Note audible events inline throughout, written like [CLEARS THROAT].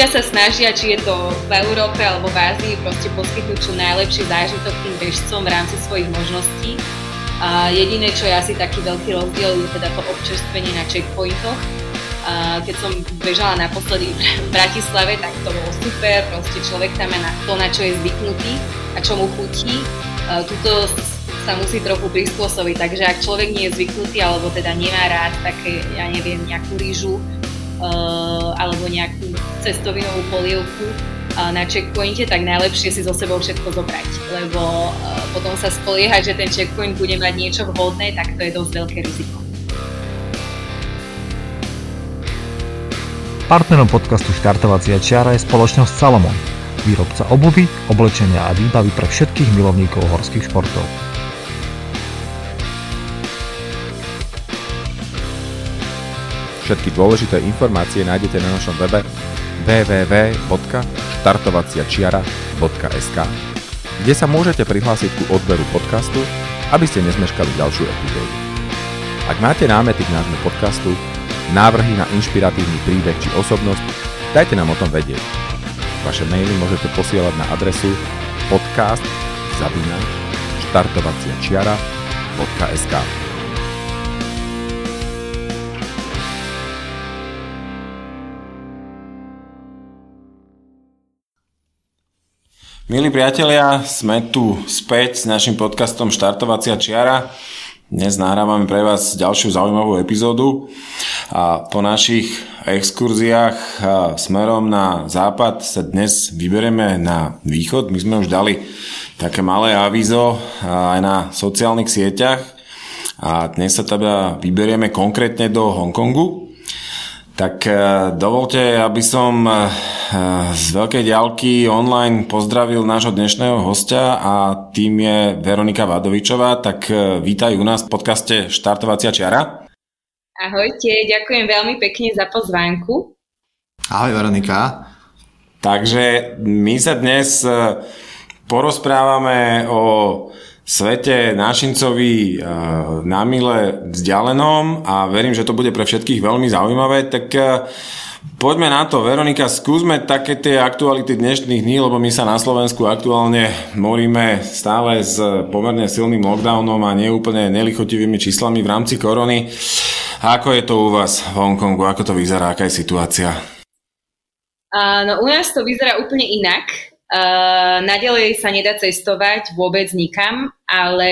ľudia sa snažia, či je to v Európe alebo v Ázii, proste poskytnúť čo najlepší zážitok tým bežcom v rámci svojich možností. A jediné, čo je asi taký veľký rozdiel, je teda to občerstvenie na checkpointoch. A keď som bežala naposledy v Bratislave, tak to bolo super, proste človek tam má na to, na čo je zvyknutý a čo mu chutí. Tuto sa musí trochu prispôsobiť, takže ak človek nie je zvyknutý alebo teda nemá rád také, ja neviem, nejakú rýžu alebo nejakú cestovinovú polievku uh, na checkpointe, tak najlepšie si so sebou všetko zobrať, lebo uh, potom sa spoliehať, že ten checkpoint bude mať niečo vhodné, tak to je dosť veľké riziko. Partnerom podcastu Štartovacia čiara je spoločnosť Salomon, výrobca obuvy, oblečenia a výbavy pre všetkých milovníkov horských športov. Všetky dôležité informácie nájdete na našom webe www.štartovaciačiara.sk kde sa môžete prihlásiť ku odberu podcastu, aby ste nezmeškali ďalšiu epizódu. Ak máte námety k nášmu podcastu, návrhy na inšpiratívny príbeh či osobnosť, dajte nám o tom vedieť. Vaše maily môžete posielať na adresu podcast zavinač štartovaciačiara.sk Milí priatelia, sme tu späť s našim podcastom Štartovacia čiara. Dnes nahrávame pre vás ďalšiu zaujímavú epizódu a po našich exkurziách smerom na západ sa dnes vyberieme na východ. My sme už dali také malé avízo aj na sociálnych sieťach a dnes sa teda vyberieme konkrétne do Hongkongu. Tak e, dovolte, aby som e, z veľkej ďalky online pozdravil nášho dnešného hostia a tým je Veronika Vadovičová. Tak e, vítaj u nás v podcaste Štartovacia čiara. Ahojte, ďakujem veľmi pekne za pozvánku. Ahoj Veronika. Takže my sa dnes porozprávame o svete nášincovi e, na mile vzdialenom a verím, že to bude pre všetkých veľmi zaujímavé, tak e, poďme na to. Veronika, skúsme také tie aktuality dnešných dní, lebo my sa na Slovensku aktuálne moríme stále s pomerne silným lockdownom a neúplne nelichotivými číslami v rámci korony. Ako je to u vás v Hongkongu? Ako to vyzerá? Aká je situácia? Uh, no u nás to vyzerá úplne inak. Uh, nadalej sa nedá cestovať vôbec nikam, ale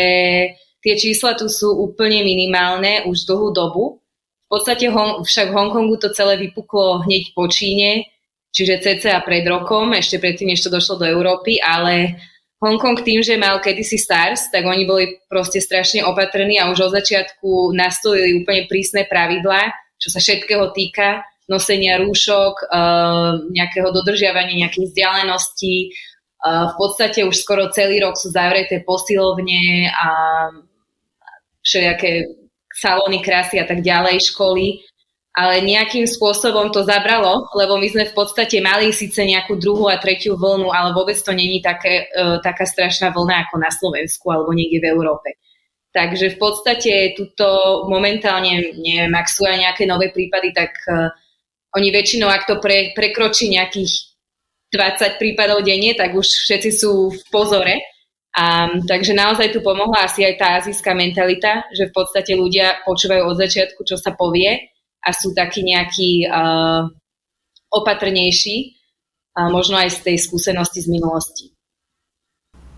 tie čísla tu sú úplne minimálne už dlhú dobu. V podstate hon, však v Hongkongu to celé vypuklo hneď po Číne, čiže cca pred rokom, ešte predtým, než to došlo do Európy, ale Hongkong tým, že mal kedysi SARS, tak oni boli proste strašne opatrní a už od začiatku nastolili úplne prísne pravidlá, čo sa všetkého týka nosenia rúšok, eh, nejakého dodržiavania nejakých vzdialeností. Eh, v podstate už skoro celý rok sú zavreté posilovne a všelijaké salóny krásy a tak ďalej, školy. Ale nejakým spôsobom to zabralo, lebo my sme v podstate mali síce nejakú druhú a tretiu vlnu, ale vôbec to není také, uh, taká strašná vlna ako na Slovensku alebo niekde v Európe. Takže v podstate tuto momentálne, neviem, ak sú aj nejaké nové prípady, tak uh, oni väčšinou, ak to pre, prekročí nejakých 20 prípadov denne, tak už všetci sú v pozore. A, takže naozaj tu pomohla asi aj tá azijská mentalita, že v podstate ľudia počúvajú od začiatku, čo sa povie a sú takí nejakí uh, opatrnejší, a možno aj z tej skúsenosti z minulosti.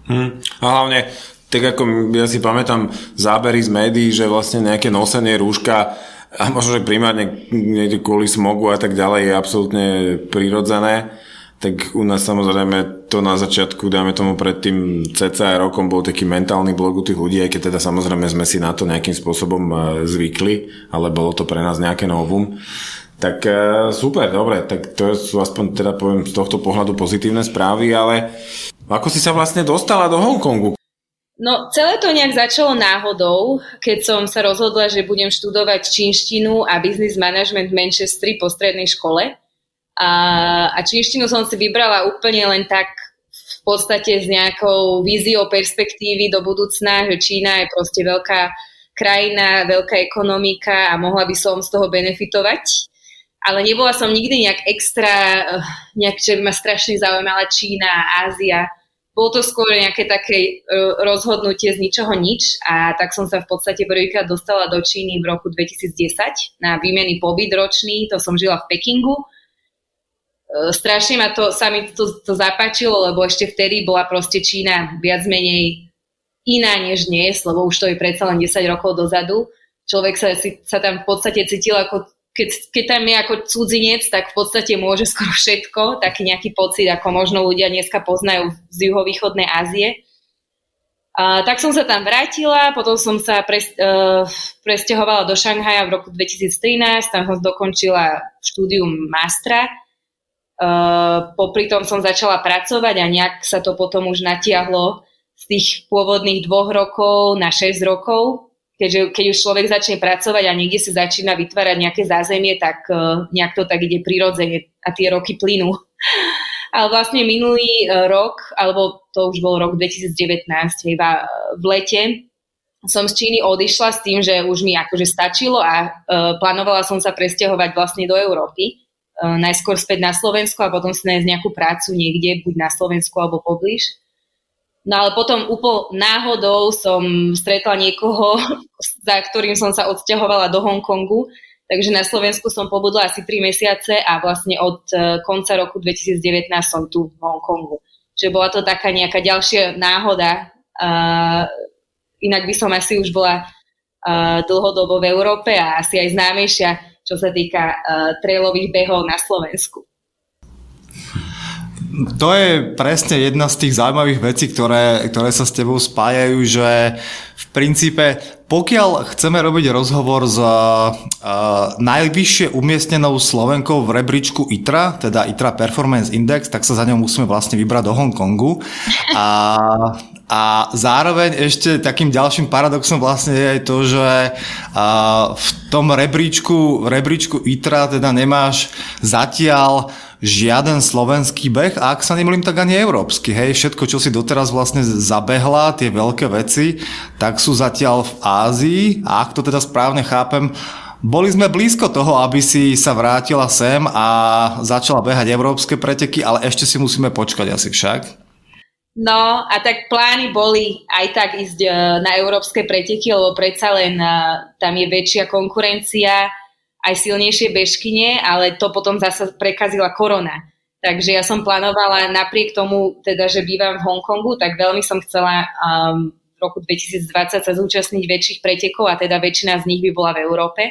Hmm. A hlavne, tak ako ja si pamätám zábery z médií, že vlastne nejaké nosenie rúška a možno, že primárne niekde kvôli smogu a tak ďalej je absolútne prirodzené, tak u nás samozrejme to na začiatku, dáme tomu pred tým cca rokom bol taký mentálny blok u tých ľudí, aj keď teda samozrejme sme si na to nejakým spôsobom e, zvykli, ale bolo to pre nás nejaké novum. Tak e, super, dobre, tak to sú aspoň teda poviem z tohto pohľadu pozitívne správy, ale ako si sa vlastne dostala do Hongkongu? No, celé to nejak začalo náhodou, keď som sa rozhodla, že budem študovať čínštinu a business management v Manchestri po strednej škole. A, a čínštinu som si vybrala úplne len tak v podstate s nejakou víziou perspektívy do budúcna, že Čína je proste veľká krajina, veľká ekonomika a mohla by som z toho benefitovať. ale nebola som nikdy nejak extra, eh, nejak, že by ma strašne zaujímala Čína, Ázia. Bolo to skôr nejaké také eh, rozhodnutie z ničoho nič a tak som sa v podstate prvýkrát dostala do Číny v roku 2010 na výmenný pobyt ročný, to som žila v Pekingu. Eh, strašne ma to, sa mi to, to zapáčilo, lebo ešte vtedy bola proste Čína viac menej iná než dnes, lebo už to je predsa len 10 rokov dozadu. Človek sa, sa tam v podstate cítil ako keď, keď tam je ako cudzinec, tak v podstate môže skoro všetko, taký nejaký pocit, ako možno ľudia dneska poznajú z juhovýchodnej Ázie. A, tak som sa tam vrátila, potom som sa pres, uh, presťahovala do Šanghaja v roku 2013, tam som dokončila štúdium mastra. Uh, popri tom som začala pracovať a nejak sa to potom už natiahlo z tých pôvodných dvoch rokov na 6 rokov keďže keď už človek začne pracovať a niekde sa začína vytvárať nejaké zázemie, tak uh, nejak to tak ide prirodzene a tie roky plynú. [LAUGHS] Ale vlastne minulý uh, rok, alebo to už bol rok 2019, hej, v lete, som z Číny odišla s tým, že už mi akože stačilo a uh, plánovala som sa presťahovať vlastne do Európy. Uh, najskôr späť na Slovensku a potom si nájsť nejakú prácu niekde, buď na Slovensku alebo poblíž. No ale potom úplne náhodou som stretla niekoho, [LAUGHS] za ktorým som sa odsťahovala do Hongkongu, takže na Slovensku som pobudla asi 3 mesiace a vlastne od e, konca roku 2019 som tu v Hongkongu. Čiže bola to taká nejaká ďalšia náhoda. Uh, inak by som asi už bola uh, dlhodobo v Európe a asi aj známejšia, čo sa týka uh, trailových behov na Slovensku to je presne jedna z tých zaujímavých vecí, ktoré, ktoré sa s tebou spájajú, že v princípe, pokiaľ chceme robiť rozhovor s uh, najvyššie umiestnenou Slovenkou v rebríčku ITRA, teda ITRA Performance Index, tak sa za ňou musíme vlastne vybrať do Hongkongu. A, a zároveň ešte takým ďalším paradoxom vlastne je aj to, že uh, v tom rebríčku, rebríčku ITRA teda nemáš zatiaľ žiaden slovenský beh a ak sa nemýlim, tak ani európsky. Hej, všetko, čo si doteraz vlastne zabehla, tie veľké veci, tak sú zatiaľ v Ázii a ak to teda správne chápem, boli sme blízko toho, aby si sa vrátila sem a začala behať európske preteky, ale ešte si musíme počkať asi však. No a tak plány boli aj tak ísť e, na európske preteky, lebo predsa len e, tam je väčšia konkurencia, aj silnejšie bežkyne, ale to potom zase prekazila korona. Takže ja som plánovala napriek tomu, teda, že bývam v Hongkongu, tak veľmi som chcela um, v roku 2020 sa zúčastniť väčších pretekov a teda väčšina z nich by bola v Európe.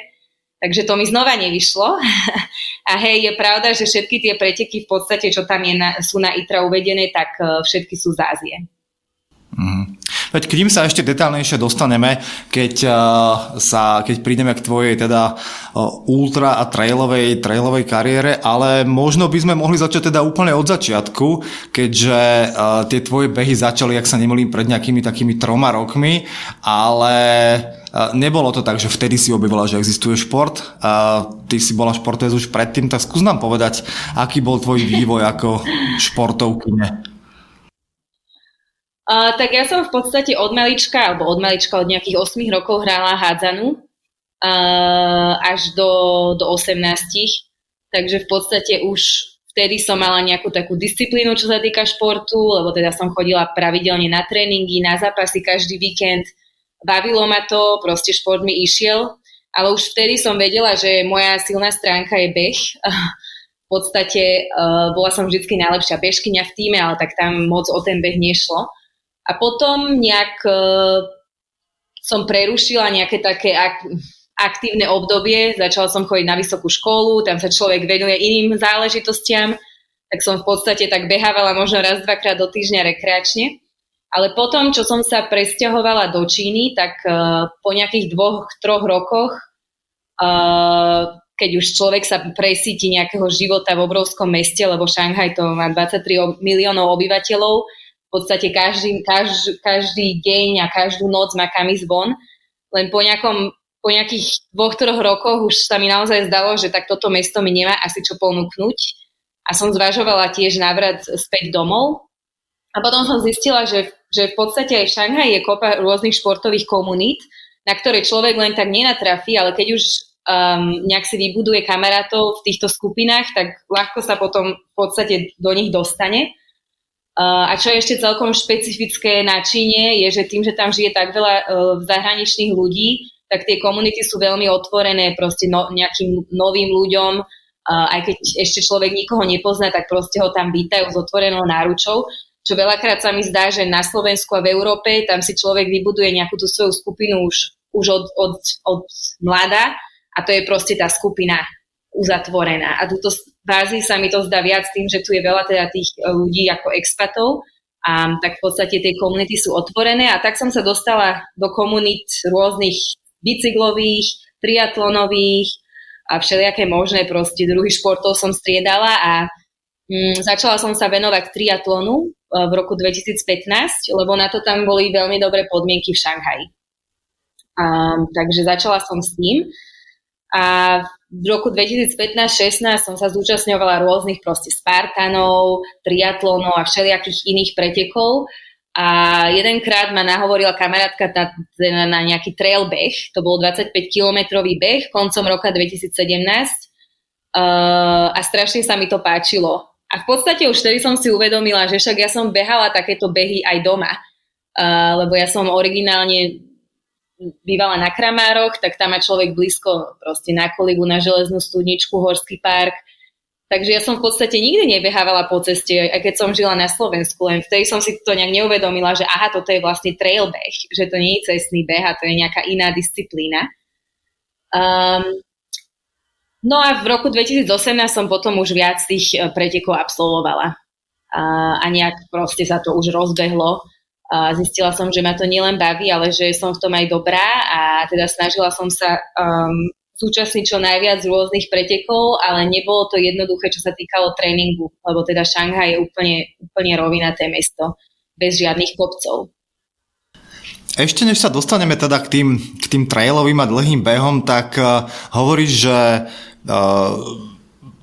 Takže to mi znova nevyšlo. [LAUGHS] A hej, je pravda, že všetky tie preteky v podstate, čo tam je na, sú na ITRA uvedené, tak uh, všetky sú z Ázie. Mm. Veď k ním sa ešte detálnejšie dostaneme, keď, uh, sa, keď prídeme k tvojej teda uh, ultra a trailovej, trailovej kariére, ale možno by sme mohli začať teda úplne od začiatku, keďže uh, tie tvoje behy začali, ak sa nemýlim, pred nejakými takými troma rokmi, ale Nebolo to tak, že vtedy si objavila, že existuje šport. Ty si bola športovec už predtým, tak skús nám povedať, aký bol tvoj vývoj ako športovkyne. Tak ja som v podstate od malička, alebo od malička od nejakých 8 rokov hrála hádzanú uh, až do, do 18. Takže v podstate už vtedy som mala nejakú takú disciplínu, čo sa týka športu, lebo teda som chodila pravidelne na tréningy, na zápasy každý víkend. Bavilo ma to, proste šport mi išiel, ale už vtedy som vedela, že moja silná stránka je beh. v podstate uh, bola som vždy najlepšia bežkyňa v týme, ale tak tam moc o ten beh nešlo. A potom nejak uh, som prerušila nejaké také ak- aktívne obdobie, začala som chodiť na vysokú školu, tam sa človek venuje iným záležitostiam, tak som v podstate tak behávala možno raz, dvakrát do týždňa rekreačne. Ale potom, čo som sa presťahovala do Číny, tak uh, po nejakých dvoch, troch rokoch, uh, keď už človek sa presíti nejakého života v obrovskom meste, lebo Šanghaj to má 23 miliónov obyvateľov, v podstate každý, každý, každý deň a každú noc má kam ísť von. Len po, nejakom, po nejakých dvoch, troch rokoch už sa mi naozaj zdalo, že tak toto mesto mi nemá asi čo ponúknuť. A som zvažovala tiež návrat späť domov. A potom som zistila, že, že v podstate aj v Šanghaj je kopa rôznych športových komunít, na ktoré človek len tak nenatrafí, ale keď už um, nejak si vybuduje kamarátov v týchto skupinách, tak ľahko sa potom v podstate do nich dostane. Uh, a čo je ešte celkom špecifické na Číne, je, že tým, že tam žije tak veľa uh, zahraničných ľudí, tak tie komunity sú veľmi otvorené proste no, nejakým novým ľuďom, uh, aj keď ešte človek nikoho nepozná, tak proste ho tam vítajú s otvorenou náručou čo veľakrát sa mi zdá, že na Slovensku a v Európe tam si človek vybuduje nejakú tú svoju skupinu už, už od, od, od mlada a to je proste tá skupina uzatvorená. A tuto v Ázii sa mi to zdá viac tým, že tu je veľa teda tých e, ľudí ako expatov, a tak v podstate tie komunity sú otvorené a tak som sa dostala do komunít rôznych bicyklových, triatlonových a všelijaké možné proste druhy športov som striedala a mm, začala som sa venovať triatlonu Eh, v roku 2015, lebo na to tam boli veľmi dobré podmienky v Šanghaji. Um, takže začala som s ním a v roku 2015-16 som sa zúčastňovala rôznych proste Spartanov, triatlonov a všelijakých iných pretekov. A jedenkrát ma nahovorila kamarátka na, na, na nejaký trail beh, to bol 25-kilometrový beh koncom roka 2017 uh, a strašne sa mi to páčilo. A v podstate už vtedy som si uvedomila, že však ja som behala takéto behy aj doma, uh, lebo ja som originálne bývala na Kramároch, tak tam má človek blízko proste na Koligu, na železnú studničku, Horský park. Takže ja som v podstate nikdy nebehávala po ceste, aj keď som žila na Slovensku, len vtedy som si to nejak neuvedomila, že aha, toto je vlastne trail beh, že to nie je cestný beh a to je nejaká iná disciplína. Um, No a v roku 2018 som potom už viac tých e, pretekov absolvovala. A, a nejak proste sa to už rozbehlo. A zistila som, že ma to nielen baví, ale že som v tom aj dobrá a teda snažila som sa um, zúčastniť čo najviac rôznych pretekov, ale nebolo to jednoduché, čo sa týkalo tréningu, lebo teda Šanghaj je úplne, úplne rovinaté mesto, bez žiadnych kopcov. Ešte než sa dostaneme teda k tým, k tým trailovým a dlhým behom, tak uh, hovoríš, že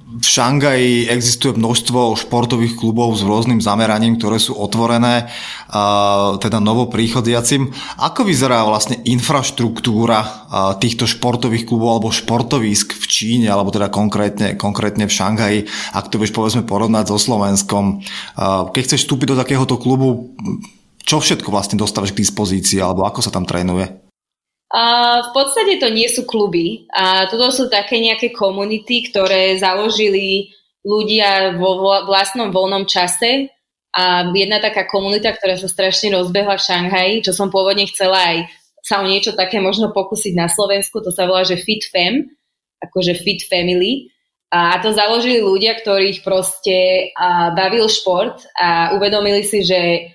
v Šangaji existuje množstvo športových klubov s rôznym zameraním, ktoré sú otvorené teda novopríchodiacim. Ako vyzerá vlastne infraštruktúra týchto športových klubov alebo športovísk v Číne, alebo teda konkrétne, konkrétne v Šangaji, ak to vieš povedzme porovnať so Slovenskom. Keď chceš vstúpiť do takéhoto klubu, čo všetko vlastne dostávaš k dispozícii, alebo ako sa tam trénuje? Uh, v podstate to nie sú kluby. A toto sú také nejaké komunity, ktoré založili ľudia vo vlastnom voľnom čase. A jedna taká komunita, ktorá sa strašne rozbehla v Šanghaji, čo som pôvodne chcela aj sa o niečo také možno pokúsiť na Slovensku, to sa volá, že Fit Fam, akože Fit Family. A to založili ľudia, ktorých proste bavil šport a uvedomili si, že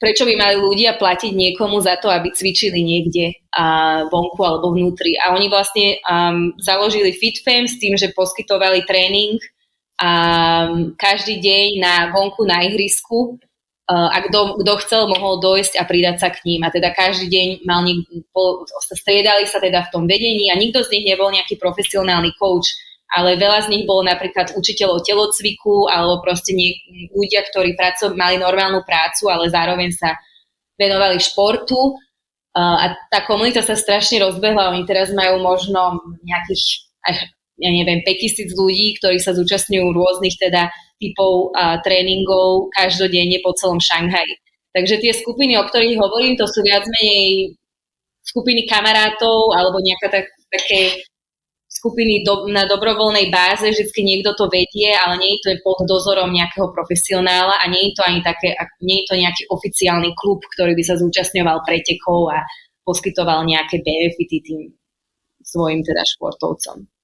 prečo by mali ľudia platiť niekomu za to, aby cvičili niekde a vonku alebo vnútri. A oni vlastne um, založili FitFam s tým, že poskytovali tréning um, každý deň na vonku na ihrisku uh, a kto, kto chcel, mohol dojsť a pridať sa k ním. A teda každý deň mal niek- po, striedali sa teda v tom vedení a nikto z nich nebol nejaký profesionálny coach ale veľa z nich bolo napríklad učiteľov telocviku alebo proste nie, ľudia, ktorí praco, mali normálnu prácu, ale zároveň sa venovali športu. A tá komunita sa strašne rozbehla. Oni teraz majú možno nejakých, ja neviem, 5000 ľudí, ktorí sa zúčastňujú rôznych teda typov a, tréningov každodenne po celom Šanghaji. Takže tie skupiny, o ktorých hovorím, to sú viac menej skupiny kamarátov alebo nejaká tak, také skupiny do, na dobrovoľnej báze, vždy niekto to vedie, ale nie je to pod dozorom nejakého profesionála a nie je to ani také, nie je to nejaký oficiálny klub, ktorý by sa zúčastňoval pretekov a poskytoval nejaké benefity tým svojim teda športovcom.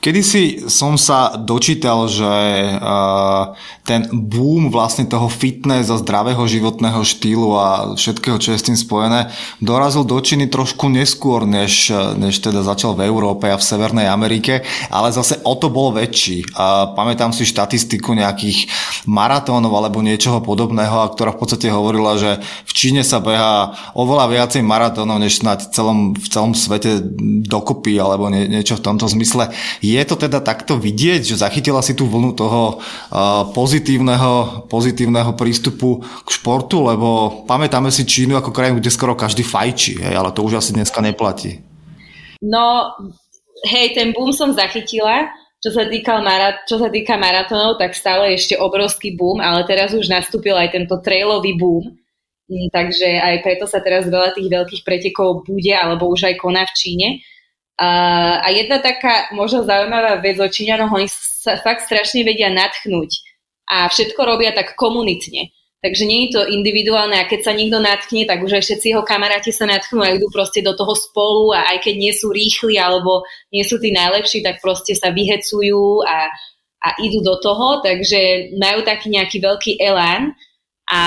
Kedy si som sa dočítal, že uh, ten boom vlastne toho fitness a zdravého životného štýlu a všetkého, čo je s tým spojené, dorazil do Číny trošku neskôr, než, než teda začal v Európe a v Severnej Amerike, ale zase o to bol väčší. Uh, pamätám si štatistiku nejakých maratónov alebo niečoho podobného, ktorá v podstate hovorila, že v Číne sa beha oveľa viacej maratónov, než v celom, v celom svete dokopy alebo nie, niečo v tomto zmysle je to teda takto vidieť, že zachytila si tú vlnu toho pozitívneho, pozitívneho prístupu k športu, lebo pamätáme si Čínu ako krajinu, kde skoro každý fajčí, hej, ale to už asi dneska neplatí. No, hej, ten boom som zachytila, čo sa, týka marat- čo sa týka maratónov, tak stále ešte obrovský boom, ale teraz už nastúpil aj tento trailový boom, mm, takže aj preto sa teraz veľa tých veľkých pretekov bude, alebo už aj koná v Číne. A, jedna taká možno zaujímavá vec o Číňanoch, oni sa fakt strašne vedia natchnúť a všetko robia tak komunitne. Takže nie je to individuálne a keď sa niekto natkne, tak už aj všetci jeho kamaráti sa natknú a idú proste do toho spolu a aj keď nie sú rýchli alebo nie sú tí najlepší, tak proste sa vyhecujú a, a idú do toho, takže majú taký nejaký veľký elán a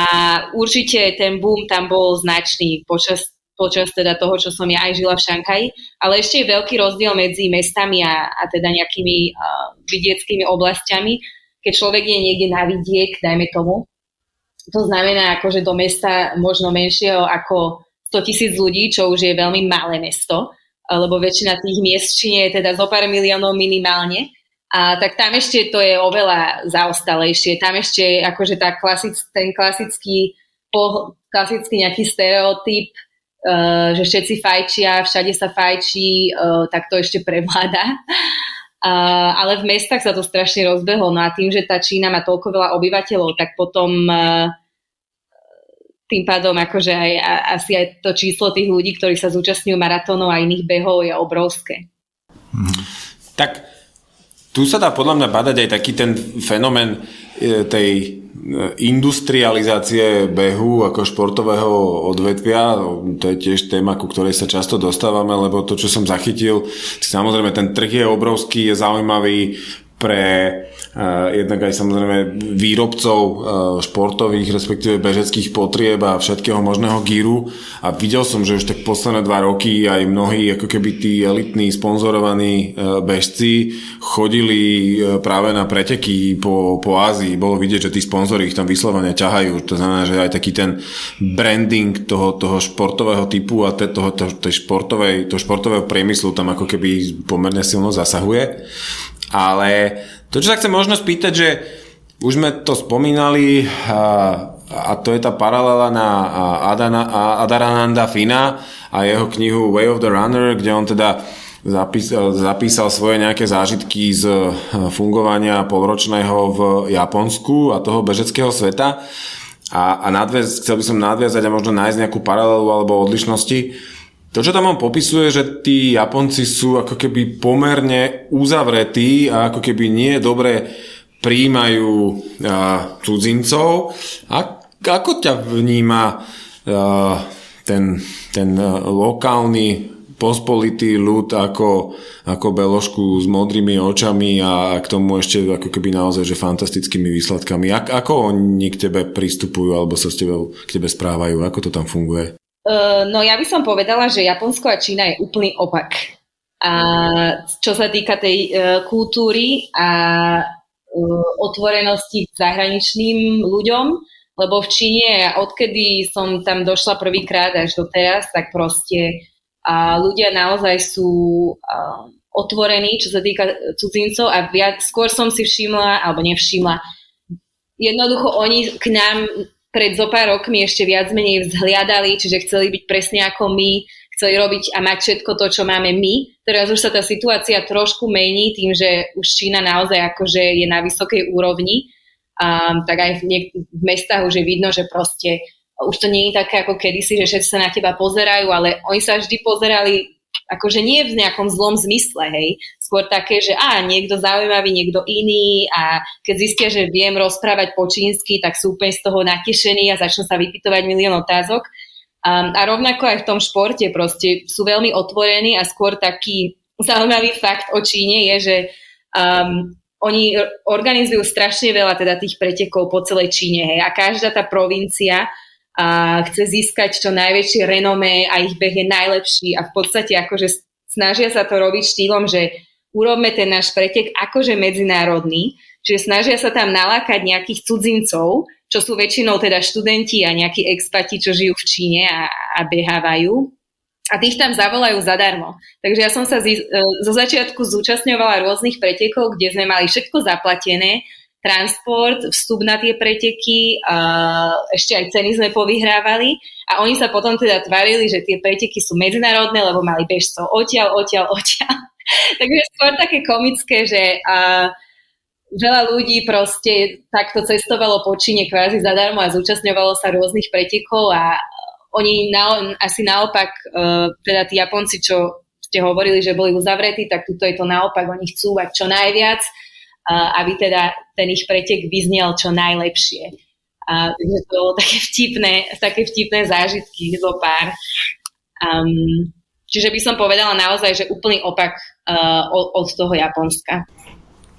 určite ten boom tam bol značný počas, počas teda toho, čo som ja aj žila v Šankaji, ale ešte je veľký rozdiel medzi mestami a, a teda nejakými uh, vidieckými oblastiami, keď človek je niekde na vidiek, dajme tomu, to znamená akože do mesta možno menšieho ako 100 tisíc ľudí, čo už je veľmi malé mesto, lebo väčšina tých miest je teda zo pár miliónov minimálne. A tak tam ešte to je oveľa zaostalejšie. Tam ešte akože tá klasic, ten klasický, klasický nejaký stereotyp, že všetci fajčia, všade sa fajčí, uh, tak to ešte prevláda. Uh, ale v mestách sa to strašne rozbehlo. No a tým, že tá Čína má toľko veľa obyvateľov, tak potom uh, tým pádom akože aj, a, asi aj to číslo tých ľudí, ktorí sa zúčastňujú maratónov a iných behov je obrovské. Hmm. Tak tu sa dá podľa mňa badať aj taký ten fenomén e, tej industrializácie behu ako športového odvetvia, to je tiež téma, ku ktorej sa často dostávame, lebo to, čo som zachytil, samozrejme ten trh je obrovský, je zaujímavý pre jednak aj samozrejme výrobcov eh, športových, respektíve bežeckých potrieb a všetkého možného gíru a videl som, že už tak posledné dva roky aj mnohí ako keby tí elitní sponzorovaní eh, bežci chodili práve na preteky po, po Ázii. Bolo vidieť, že tí sponzori ich tam vyslovene ťahajú. To znamená, že aj taký ten branding toho, toho športového typu a toho, toho, tej športovej, toho športového priemyslu tam ako keby pomerne silno zasahuje. Ale to, čo sa chcem možno spýtať, že už sme to spomínali a, a to je tá paralela na Adana, Adarananda Fina a jeho knihu Way of the Runner, kde on teda zapísal, zapísal svoje nejaké zážitky z e, fungovania polročného v Japonsku a toho bežeckého sveta. A, a nadviaz, chcel by som nadviazať a možno nájsť nejakú paralelu alebo odlišnosti. To, čo tam on popisuje, že tí Japonci sú ako keby pomerne uzavretí a ako keby nie dobre príjmajú a, cudzincov. A ako ťa vníma a, ten, ten lokálny pospolitý ľud ako, ako beložku s modrými očami a k tomu ešte ako keby naozaj že fantastickými výsledkami. Ak, ako oni k tebe pristupujú alebo sa s tebe, k tebe správajú? Ako to tam funguje? Uh, no ja by som povedala, že Japonsko a Čína je úplný opak. A čo sa týka tej uh, kultúry a uh, otvorenosti k zahraničným ľuďom, lebo v Číne, odkedy som tam došla prvýkrát až do teraz, tak proste a ľudia naozaj sú uh, otvorení, čo sa týka cudzincov a viac, skôr som si všimla, alebo nevšimla, jednoducho oni k nám pred zo pár rokmi ešte viac menej vzhliadali, čiže chceli byť presne ako my, chceli robiť a mať všetko to, čo máme my. Teraz už sa tá situácia trošku mení tým, že už Čína naozaj akože je na vysokej úrovni. Um, tak aj v, niek- v mestách už je vidno, že proste už to nie je také ako kedysi, že všetci sa na teba pozerajú, ale oni sa vždy pozerali akože nie v nejakom zlom zmysle, hej. Skôr také, že á, niekto zaujímavý, niekto iný a keď zistia, že viem rozprávať po čínsky, tak sú úplne z toho natešení a začnú sa vypytovať milión otázok. Um, a rovnako aj v tom športe proste sú veľmi otvorení a skôr taký zaujímavý fakt o Číne je, že um, oni organizujú strašne veľa teda tých pretekov po celej Číne, hej, a každá tá provincia a chce získať čo najväčšie renomé a ich beh je najlepší a v podstate akože snažia sa to robiť štýlom, že urobme ten náš pretek akože medzinárodný, čiže snažia sa tam nalákať nejakých cudzincov, čo sú väčšinou teda študenti a nejakí expati, čo žijú v Číne a, a behávajú. A tých tam zavolajú zadarmo. Takže ja som sa zi, e, zo začiatku zúčastňovala rôznych pretekov, kde sme mali všetko zaplatené, transport, vstup na tie preteky, uh, ešte aj ceny sme povyhrávali. A oni sa potom teda tvarili, že tie preteky sú medzinárodné, lebo mali bežcov odtiaľ, odtiaľ, odtiaľ. [LAUGHS] Takže skôr také komické, že uh, veľa ľudí proste takto cestovalo po Číne kvázi zadarmo a zúčastňovalo sa rôznych pretekov a oni na, asi naopak, uh, teda tí Japonci, čo ste hovorili, že boli uzavretí, tak tuto je to naopak, oni chcú mať čo najviac aby teda ten ich pretek vyznel čo najlepšie. A, to bolo také vtipné, také vtipné zážitky zo pár. Um, čiže by som povedala naozaj, že úplný opak uh, od, od toho Japonska.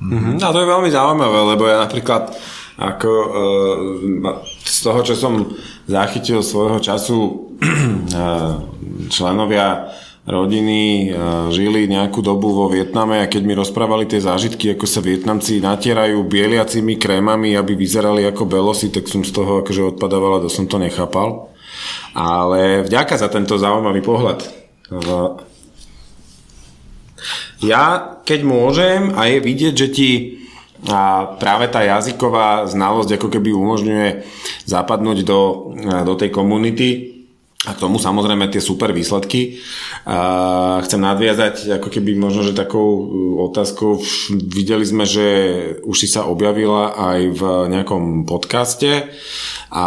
Mm-hmm. A to je veľmi zaujímavé, lebo ja napríklad ako uh, z toho, čo som zachytil svojho času uh, [CLEARS THROAT] členovia rodiny žili nejakú dobu vo Vietname a keď mi rozprávali tie zážitky, ako sa Vietnamci natierajú bieliacimi krémami, aby vyzerali ako belosi, tak som z toho akože odpadával a to som to nechápal. Ale vďaka za tento zaujímavý pohľad. Ja, keď môžem, a je vidieť, že ti a práve tá jazyková znalosť ako keby umožňuje zapadnúť do, do tej komunity, a k tomu samozrejme tie super výsledky. A chcem nadviazať ako keby možno, že takou uh, otázkou. Videli sme, že už si sa objavila aj v nejakom podcaste, a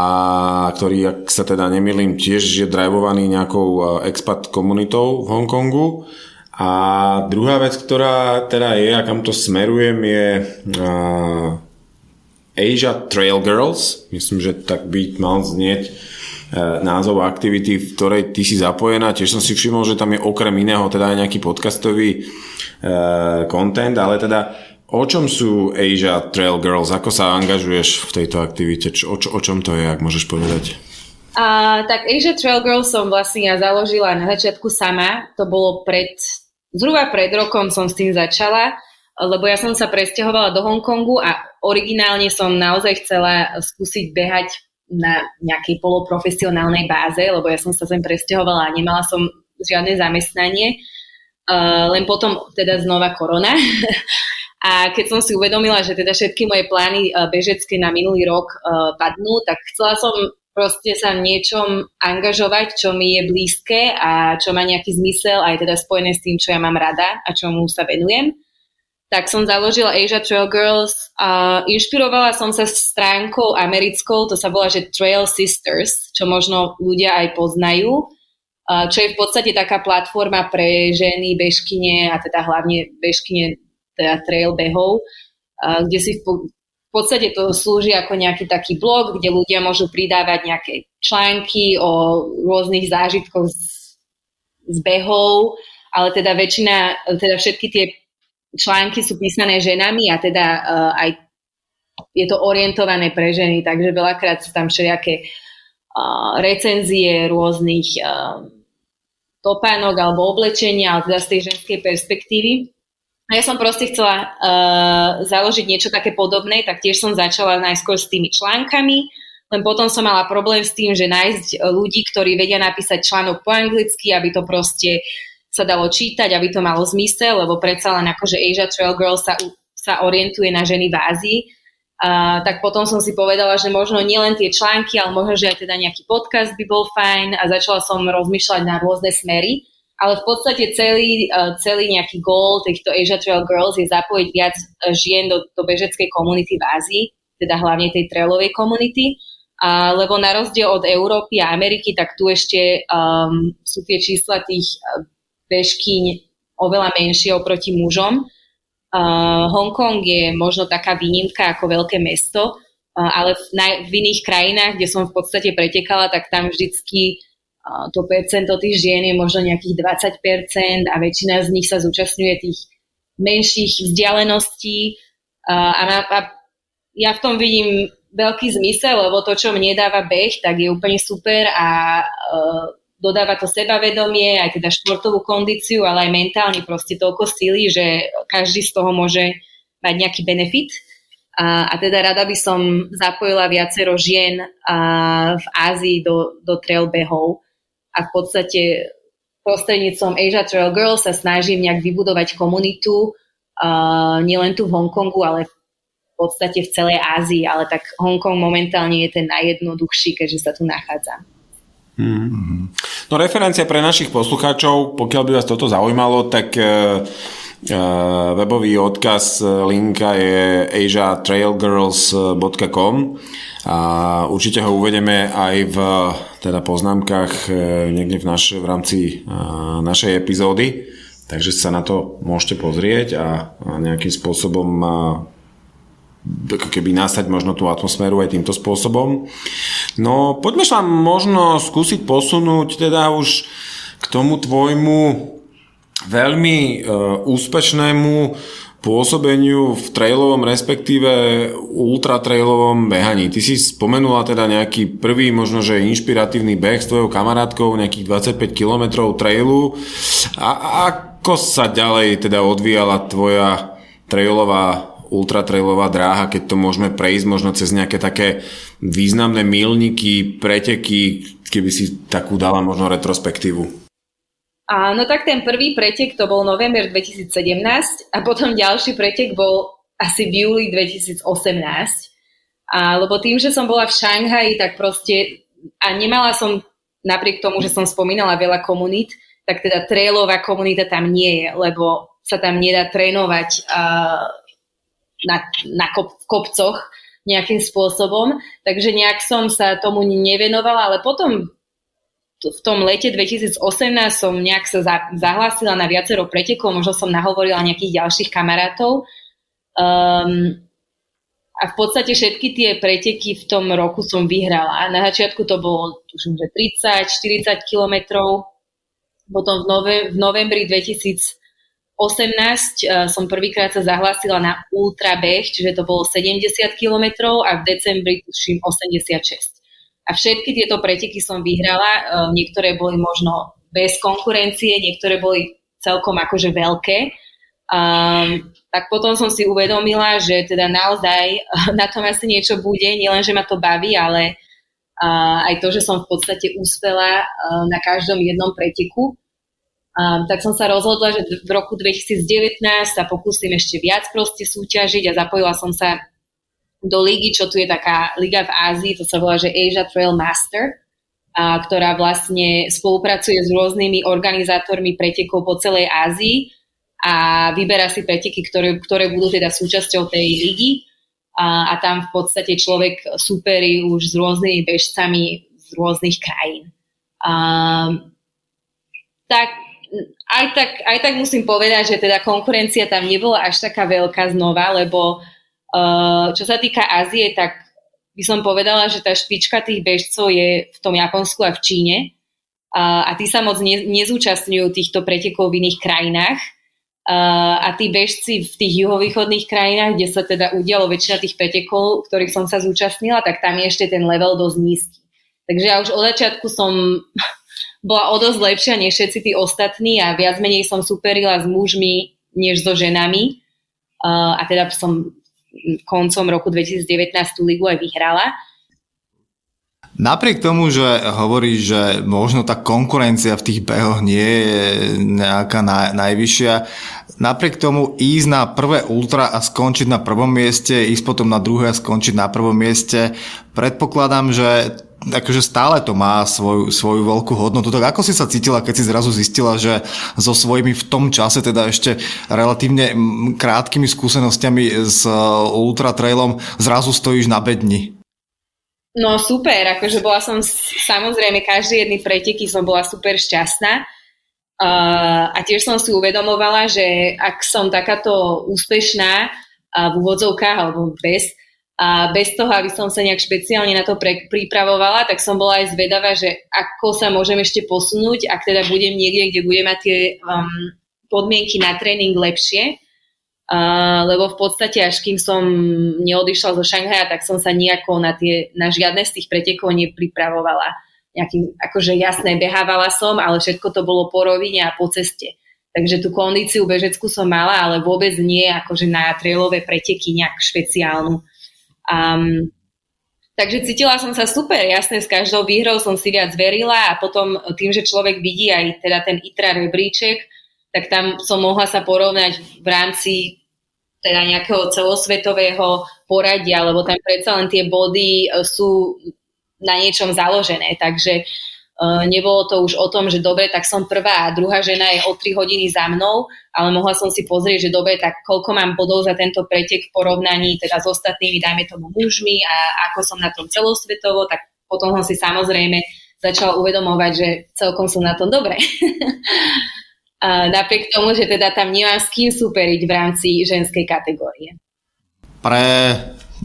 ktorý, ak sa teda nemýlim, tiež je drivovaný nejakou uh, expat komunitou v Hongkongu. A druhá vec, ktorá teda je a kam to smerujem, je uh, Asia Trail Girls. Myslím, že tak by mal znieť názov aktivity, v ktorej ty si zapojená. Tiež som si všimol, že tam je okrem iného teda aj nejaký podcastový uh, content, ale teda o čom sú Asia Trail Girls? Ako sa angažuješ v tejto aktivite? Čo, o, čo, o čom to je, ak môžeš povedať? Uh, tak Asia Trail Girls som vlastne ja založila na začiatku sama. To bolo pred, zhruba pred rokom som s tým začala, lebo ja som sa presťahovala do Hongkongu a originálne som naozaj chcela skúsiť behať na nejakej poloprofesionálnej báze, lebo ja som sa sem presťahovala a nemala som žiadne zamestnanie. Uh, len potom teda znova korona. [LAUGHS] a keď som si uvedomila, že teda všetky moje plány uh, bežecké na minulý rok uh, padnú, tak chcela som proste sa v niečom angažovať, čo mi je blízke a čo má nejaký zmysel aj teda spojené s tým, čo ja mám rada a čomu sa venujem tak som založila Asia Trail Girls a inšpirovala som sa stránkou americkou, to sa volá, že Trail Sisters, čo možno ľudia aj poznajú, čo je v podstate taká platforma pre ženy, bežkyne a teda hlavne bežkyne teda trail behov, kde si v podstate to slúži ako nejaký taký blog, kde ľudia môžu pridávať nejaké články o rôznych zážitkoch z, z behov, ale teda väčšina, teda všetky tie články sú písané ženami a teda uh, aj je to orientované pre ženy, takže veľakrát sú tam všelijaké uh, recenzie rôznych uh, topánok alebo oblečenia, ale teda z tej ženskej perspektívy. A ja som proste chcela uh, založiť niečo také podobné, tak tiež som začala najskôr s tými článkami, len potom som mala problém s tým, že nájsť ľudí, ktorí vedia napísať článok po anglicky, aby to proste sa dalo čítať, aby to malo zmysel, lebo predsa len akože Asia Trail Girl sa, sa orientuje na ženy v Ázii. Uh, tak potom som si povedala, že možno nielen tie články, ale možno, že aj teda nejaký podcast by bol fajn a začala som rozmýšľať na rôzne smery. Ale v podstate celý, uh, celý nejaký goal týchto Asia Trail Girls je zapojiť viac žien do, do bežeckej komunity v Ázii, teda hlavne tej trailovej komunity. Uh, lebo na rozdiel od Európy a Ameriky, tak tu ešte um, sú tie čísla tých bežkyň oveľa menšie oproti mužom. Uh, Hongkong je možno taká výnimka ako veľké mesto, uh, ale v, naj, v iných krajinách, kde som v podstate pretekala, tak tam vždycky uh, to percento tých žien je možno nejakých 20% a väčšina z nich sa zúčastňuje tých menších vzdialeností uh, a, a ja v tom vidím veľký zmysel, lebo to, čo mne dáva beh, tak je úplne super a uh, dodáva to sebavedomie, aj teda športovú kondíciu, ale aj mentálne proste toľko síly, že každý z toho môže mať nejaký benefit. A, a teda rada by som zapojila viacero žien a, v Ázii do, do trail behov a v podstate prostredníctvom Asia Trail Girls sa snažím nejak vybudovať komunitu uh, nielen tu v Hongkongu, ale podstate v celej Ázii, ale tak Hongkong momentálne je ten najjednoduchší, keďže sa tu nachádza. Hmm. No referencia pre našich poslucháčov, pokiaľ by vás toto zaujímalo, tak uh, webový odkaz, linka je asiatrailgirls.com a určite ho uvedeme aj v teda poznámkach niekde v, naš, v rámci našej epizódy, takže sa na to môžete pozrieť a, a nejakým spôsobom keby nastať možno tú atmosféru aj týmto spôsobom. No poďme sa možno skúsiť posunúť teda už k tomu tvojmu veľmi e, úspešnému pôsobeniu v trailovom, respektíve ultratrailovom behaní. Ty si spomenula teda nejaký prvý, možno že inšpiratívny beh s tvojou kamarátkou, nejakých 25 km trailu. A ako sa ďalej teda odvíjala tvoja trailová ultratrailová dráha, keď to môžeme prejsť možno cez nejaké také významné milníky, preteky, keby si takú dala možno retrospektívu. A, no tak ten prvý pretek to bol november 2017 a potom ďalší pretek bol asi v júli 2018. A, lebo tým, že som bola v Šanghaji, tak proste a nemala som, napriek tomu, že som spomínala veľa komunít, tak teda trailová komunita tam nie je, lebo sa tam nedá trénovať uh, na, na kop, kopcoch nejakým spôsobom, takže nejak som sa tomu nevenovala, ale potom v tom lete 2018 som nejak sa zahlásila na viacero pretekov, možno som nahovorila nejakých ďalších kamarátov. Um, a v podstate všetky tie preteky v tom roku som vyhrala. Na začiatku to bolo, tuším, že 30-40 kilometrov. Potom v, nove, v novembri 2000 18 uh, eh, som prvýkrát sa zahlásila na ultra beh, čiže to bolo 70 km a v decembri tuším 86. A všetky tieto preteky som vyhrala, uh, niektoré boli možno bez konkurencie, niektoré boli celkom akože veľké. Um, tak potom som si uvedomila, že teda naozaj uh, na tom asi niečo bude, nielen, že ma to baví, ale uh, aj to, že som v podstate úspela uh, na každom jednom preteku. Um, tak som sa rozhodla, že v roku 2019 sa pokúsim ešte viac proste súťažiť a zapojila som sa do ligy, čo tu je taká liga v Ázii, to sa volá, že Asia Trail Master, a, ktorá vlastne spolupracuje s rôznymi organizátormi pretekov po celej Ázii a vyberá si preteky, ktoré, ktoré budú teda súčasťou tej ligy a, a tam v podstate človek superí už s rôznymi bežcami z rôznych krajín. Um, tak aj tak, aj tak musím povedať, že teda konkurencia tam nebola až taká veľká znova, lebo uh, čo sa týka Ázie, tak by som povedala, že tá špička tých bežcov je v tom Japonsku a v Číne uh, a tí sa moc ne, nezúčastňujú týchto pretekov v iných krajinách. Uh, a tí bežci v tých juhovýchodných krajinách, kde sa teda udialo väčšina tých pretekov, ktorých som sa zúčastnila, tak tam je ešte ten level dosť nízky. Takže ja už od začiatku som bola o dosť lepšia než všetci tí ostatní a viac menej som superila s mužmi než so ženami. Uh, a teda som koncom roku 2019 tú ligu aj vyhrala. Napriek tomu, že hovorí, že možno tá konkurencia v tých behoch nie je nejaká naj, najvyššia, napriek tomu ísť na prvé ultra a skončiť na prvom mieste, ísť potom na druhé a skončiť na prvom mieste, predpokladám, že akože stále to má svoju, svoju veľkú hodnotu. Tak ako si sa cítila, keď si zrazu zistila, že so svojimi v tom čase, teda ešte relatívne krátkými skúsenostiami s uh, ultra trailom, zrazu stojíš na bedni? No super, akože bola som samozrejme každý jedný preteky som bola super šťastná. Uh, a tiež som si uvedomovala, že ak som takáto úspešná uh, v úvodzovkách alebo bez, a bez toho, aby som sa nejak špeciálne na to pre, pripravovala, tak som bola aj zvedavá, že ako sa môžem ešte posunúť, ak teda budem niekde, kde budem mať tie um, podmienky na tréning lepšie. Uh, lebo v podstate až kým som neodišla zo Šanghaja, tak som sa nejako na, tie, na žiadne z tých pretekov nepripravovala. Nejakým, akože jasné, behávala som, ale všetko to bolo po rovine a po ceste. Takže tú kondíciu bežeckú som mala, ale vôbec nie akože na trailové preteky nejak špeciálnu. Um, takže cítila som sa super, jasne, s každou výhrou som si viac verila a potom tým, že človek vidí aj teda ten ITRA rebríček, tak tam som mohla sa porovnať v rámci teda nejakého celosvetového poradia, lebo tam predsa len tie body sú na niečom založené, takže nebolo to už o tom, že dobre, tak som prvá a druhá žena je o 3 hodiny za mnou, ale mohla som si pozrieť, že dobre, tak koľko mám bodov za tento pretek v porovnaní teda s ostatnými, dajme tomu mužmi a ako som na tom celosvetovo, tak potom som si samozrejme začala uvedomovať, že celkom som na tom dobre. [LAUGHS] a napriek tomu, že teda tam nemám s kým superiť v rámci ženskej kategórie. Pre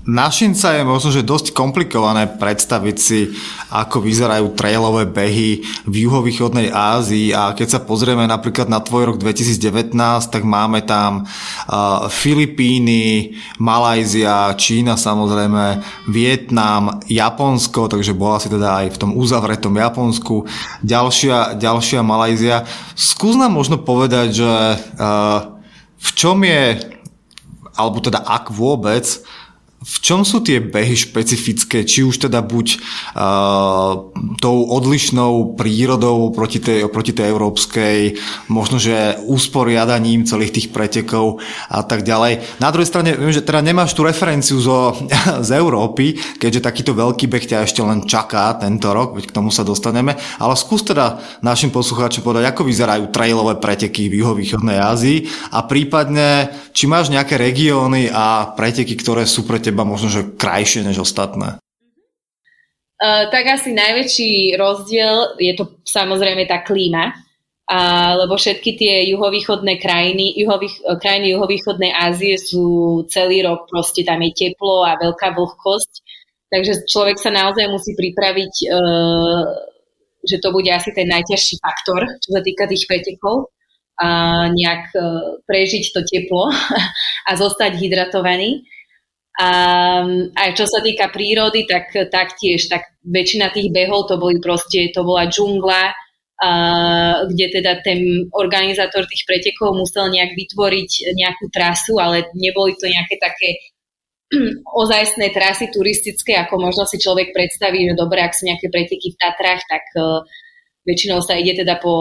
Našinca je možno, že dosť komplikované predstaviť si, ako vyzerajú trailové behy v juhovýchodnej Ázii a keď sa pozrieme napríklad na tvoj rok 2019, tak máme tam uh, Filipíny, Malajzia, Čína samozrejme, Vietnam, Japonsko, takže bola si teda aj v tom uzavretom Japonsku, ďalšia, ďalšia Malajzia. Skús nám možno povedať, že uh, v čom je, alebo teda ak vôbec, v čom sú tie behy špecifické, či už teda buď uh, tou odlišnou prírodou proti tej, proti tej európskej, možno že usporiadaním celých tých pretekov a tak ďalej. Na druhej strane, viem, že teda nemáš tú referenciu zo, [LAUGHS] z Európy, keďže takýto veľký beh ťa ešte len čaká tento rok, veď k tomu sa dostaneme, ale skús teda našim poslucháčom povedať, ako vyzerajú trailové preteky v juhovýchodnej Ázii a prípadne, či máš nejaké regióny a preteky, ktoré sú pre teba teba možno, že krajšie než ostatné? Uh, tak asi najväčší rozdiel je to samozrejme tá klíma, uh, lebo všetky tie juhovýchodné krajiny, juhových, uh, krajiny juhovýchodnej Ázie sú celý rok, proste tam je teplo a veľká vlhkosť, takže človek sa naozaj musí pripraviť, uh, že to bude asi ten najťažší faktor, čo sa týka tých pretekov, a nejak uh, prežiť to teplo [LAUGHS] a zostať hydratovaný. A aj čo sa týka prírody, tak taktiež, tak väčšina tých behov to boli proste, to bola džungla, a, kde teda ten organizátor tých pretekov musel nejak vytvoriť nejakú trasu, ale neboli to nejaké také [CLEARS THROAT] ozajstné trasy turistické, ako možno si človek predstaví, že dobre, ak sú nejaké preteky v Tatrách, tak uh, väčšinou sa ide teda po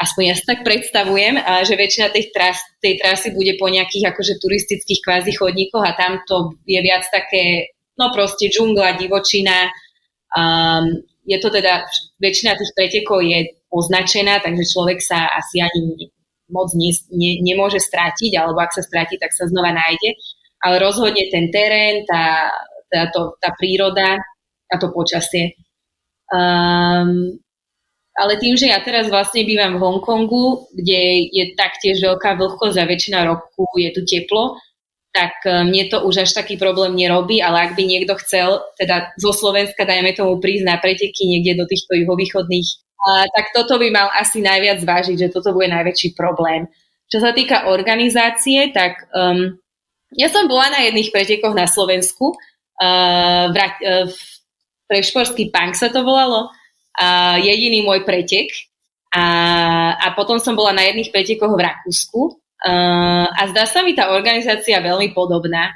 aspoň ja si tak predstavujem, a že väčšina tej, tras, tej trasy bude po nejakých akože turistických kvázi chodníkoch a tam to je viac také, no proste džungla, divočina. Um, je to teda, väčšina tých pretekov je označená, takže človek sa asi ani moc ne, ne, nemôže strátiť, alebo ak sa stráti, tak sa znova nájde. Ale rozhodne ten terén, tá, tá, to, tá príroda a to počasie. Um, ale tým, že ja teraz vlastne bývam v Hongkongu, kde je taktiež veľká vlhkosť a väčšina roku je tu teplo, tak e, mne to už až taký problém nerobí, ale ak by niekto chcel, teda zo Slovenska, dajme tomu prísť na preteky niekde do týchto juhovýchodných, tak toto by mal asi najviac zvážiť, že toto bude najväčší problém. Čo sa týka organizácie, tak um, ja som bola na jedných pretekoch na Slovensku, uh, v, uh, v Prešporský punk sa to volalo, uh, jediný môj pretek. A, a potom som bola na jedných pretekoch v Rakúsku uh, a zdá sa mi tá organizácia veľmi podobná.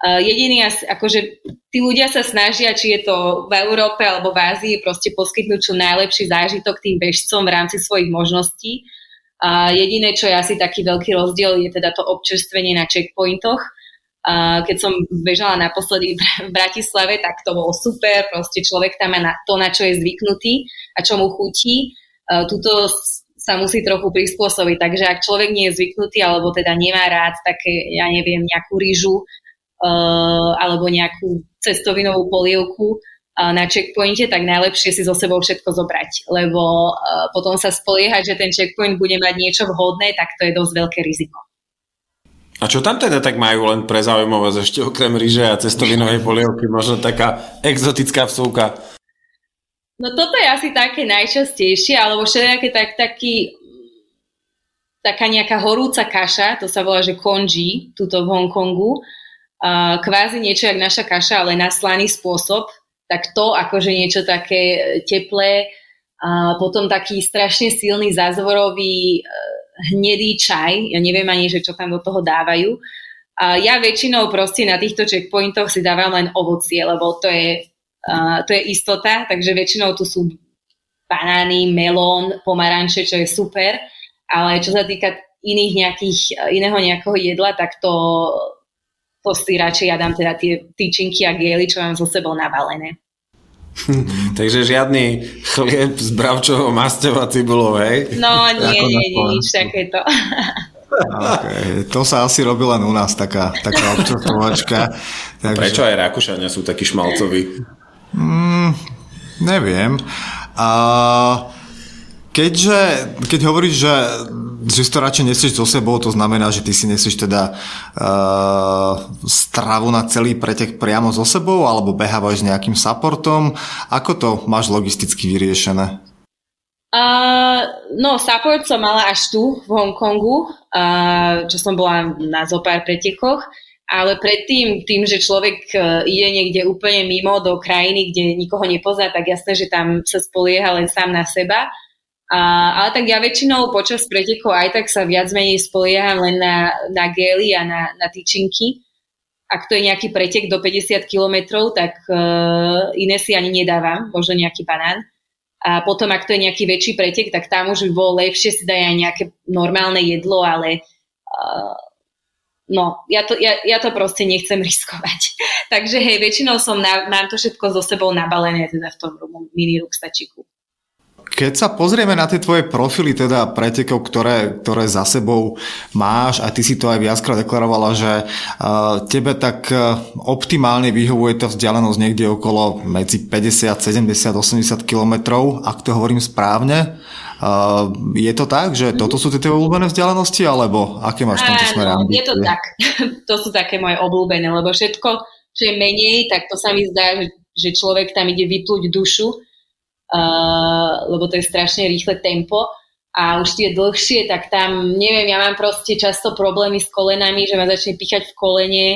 Uh, jediný, akože tí ľudia sa snažia, či je to v Európe alebo v Ázii, proste poskytnúť čo najlepší zážitok tým bežcom v rámci svojich možností. A jediné, čo je asi taký veľký rozdiel, je teda to občerstvenie na checkpointoch, keď som bežala naposledy v Bratislave, tak to bolo super, proste človek tam má na to, na čo je zvyknutý a čo mu chutí. Tuto sa musí trochu prispôsobiť, takže ak človek nie je zvyknutý alebo teda nemá rád také, ja neviem, nejakú rýžu alebo nejakú cestovinovú polievku na checkpointe, tak najlepšie si so sebou všetko zobrať, lebo potom sa spoliehať, že ten checkpoint bude mať niečo vhodné, tak to je dosť veľké riziko. A čo tam teda tak majú len pre zaujímavosť ešte okrem ríže a cestovinovej polievky? Možno taká exotická vsúka. No toto je asi také najčastejšie, alebo všelijaké tak, taký taká nejaká horúca kaša, to sa volá, že konji, tuto v Hongkongu. Uh, kvázi niečo jak naša kaša, ale na slaný spôsob. Tak to akože niečo také teplé. A potom taký strašne silný zázvorový hnedý čaj, ja neviem ani, že čo tam do toho dávajú. A ja väčšinou proste na týchto checkpointoch si dávam len ovocie, lebo to je, uh, to je istota, takže väčšinou tu sú banány, melón, pomaranče, čo je super, ale čo sa týka iných nejakých, iného nejakého jedla, tak to, to si radšej ja dám teda tie tyčinky a gély, čo mám so sebou nabalené. [LAUGHS] Takže žiadny chlieb z bravčovou masťou a cibulou, hej? No nie, nie, nie, nič takéto. [LAUGHS] Okay. To sa asi robí len u nás, taká, taká občastovačka. [LAUGHS] Takže... Prečo aj Rakúšania sú takí šmalcoví? Mm, neviem. A keďže, keď hovoríš, že, že si to radšej nesieš so sebou, to znamená, že ty si nesieš teda uh, stravu na celý pretek priamo so sebou, alebo behávaš s nejakým supportom. Ako to máš logisticky vyriešené? Uh, no, support som mala až tu, v Hongkongu, uh, čo som bola na zopár pretekoch, ale predtým, tým, že človek uh, ide niekde úplne mimo do krajiny, kde nikoho nepozná, tak jasné, že tam sa spolieha len sám na seba. Uh, ale tak ja väčšinou počas pretekov aj tak sa viac menej spolieham len na, na gély a na, na tyčinky. Ak to je nejaký pretek do 50 kilometrov, tak uh, iné si ani nedávam, možno nejaký banán. A potom, ak to je nejaký väčší pretek, tak tam už by bolo lepšie si dať aj nejaké normálne jedlo, ale uh, no, ja to, ja, ja to proste nechcem [LAUGHS] riskovať. Takže hej, väčšinou som na, mám to všetko so sebou nabalené teda v tom mini ruksačiku. Keď sa pozrieme na tie tvoje profily, teda pretekov, ktoré, ktoré za sebou máš, a ty si to aj viackrát deklarovala, že uh, tebe tak uh, optimálne vyhovuje tá vzdialenosť niekde okolo medzi 50, 70, 80 kilometrov, ak to hovorím správne. Uh, je to tak, že toto sú tie tvoje obľúbené vzdialenosti, alebo aké máš v tomto smere Je to tak. [LAUGHS] to sú také moje obľúbené, lebo všetko, čo je menej, tak to sa mi zdá, že, že človek tam ide vyplúť dušu lebo to je strašne rýchle tempo a už tie dlhšie, tak tam, neviem, ja mám proste často problémy s kolenami, že ma začne píchať v kolene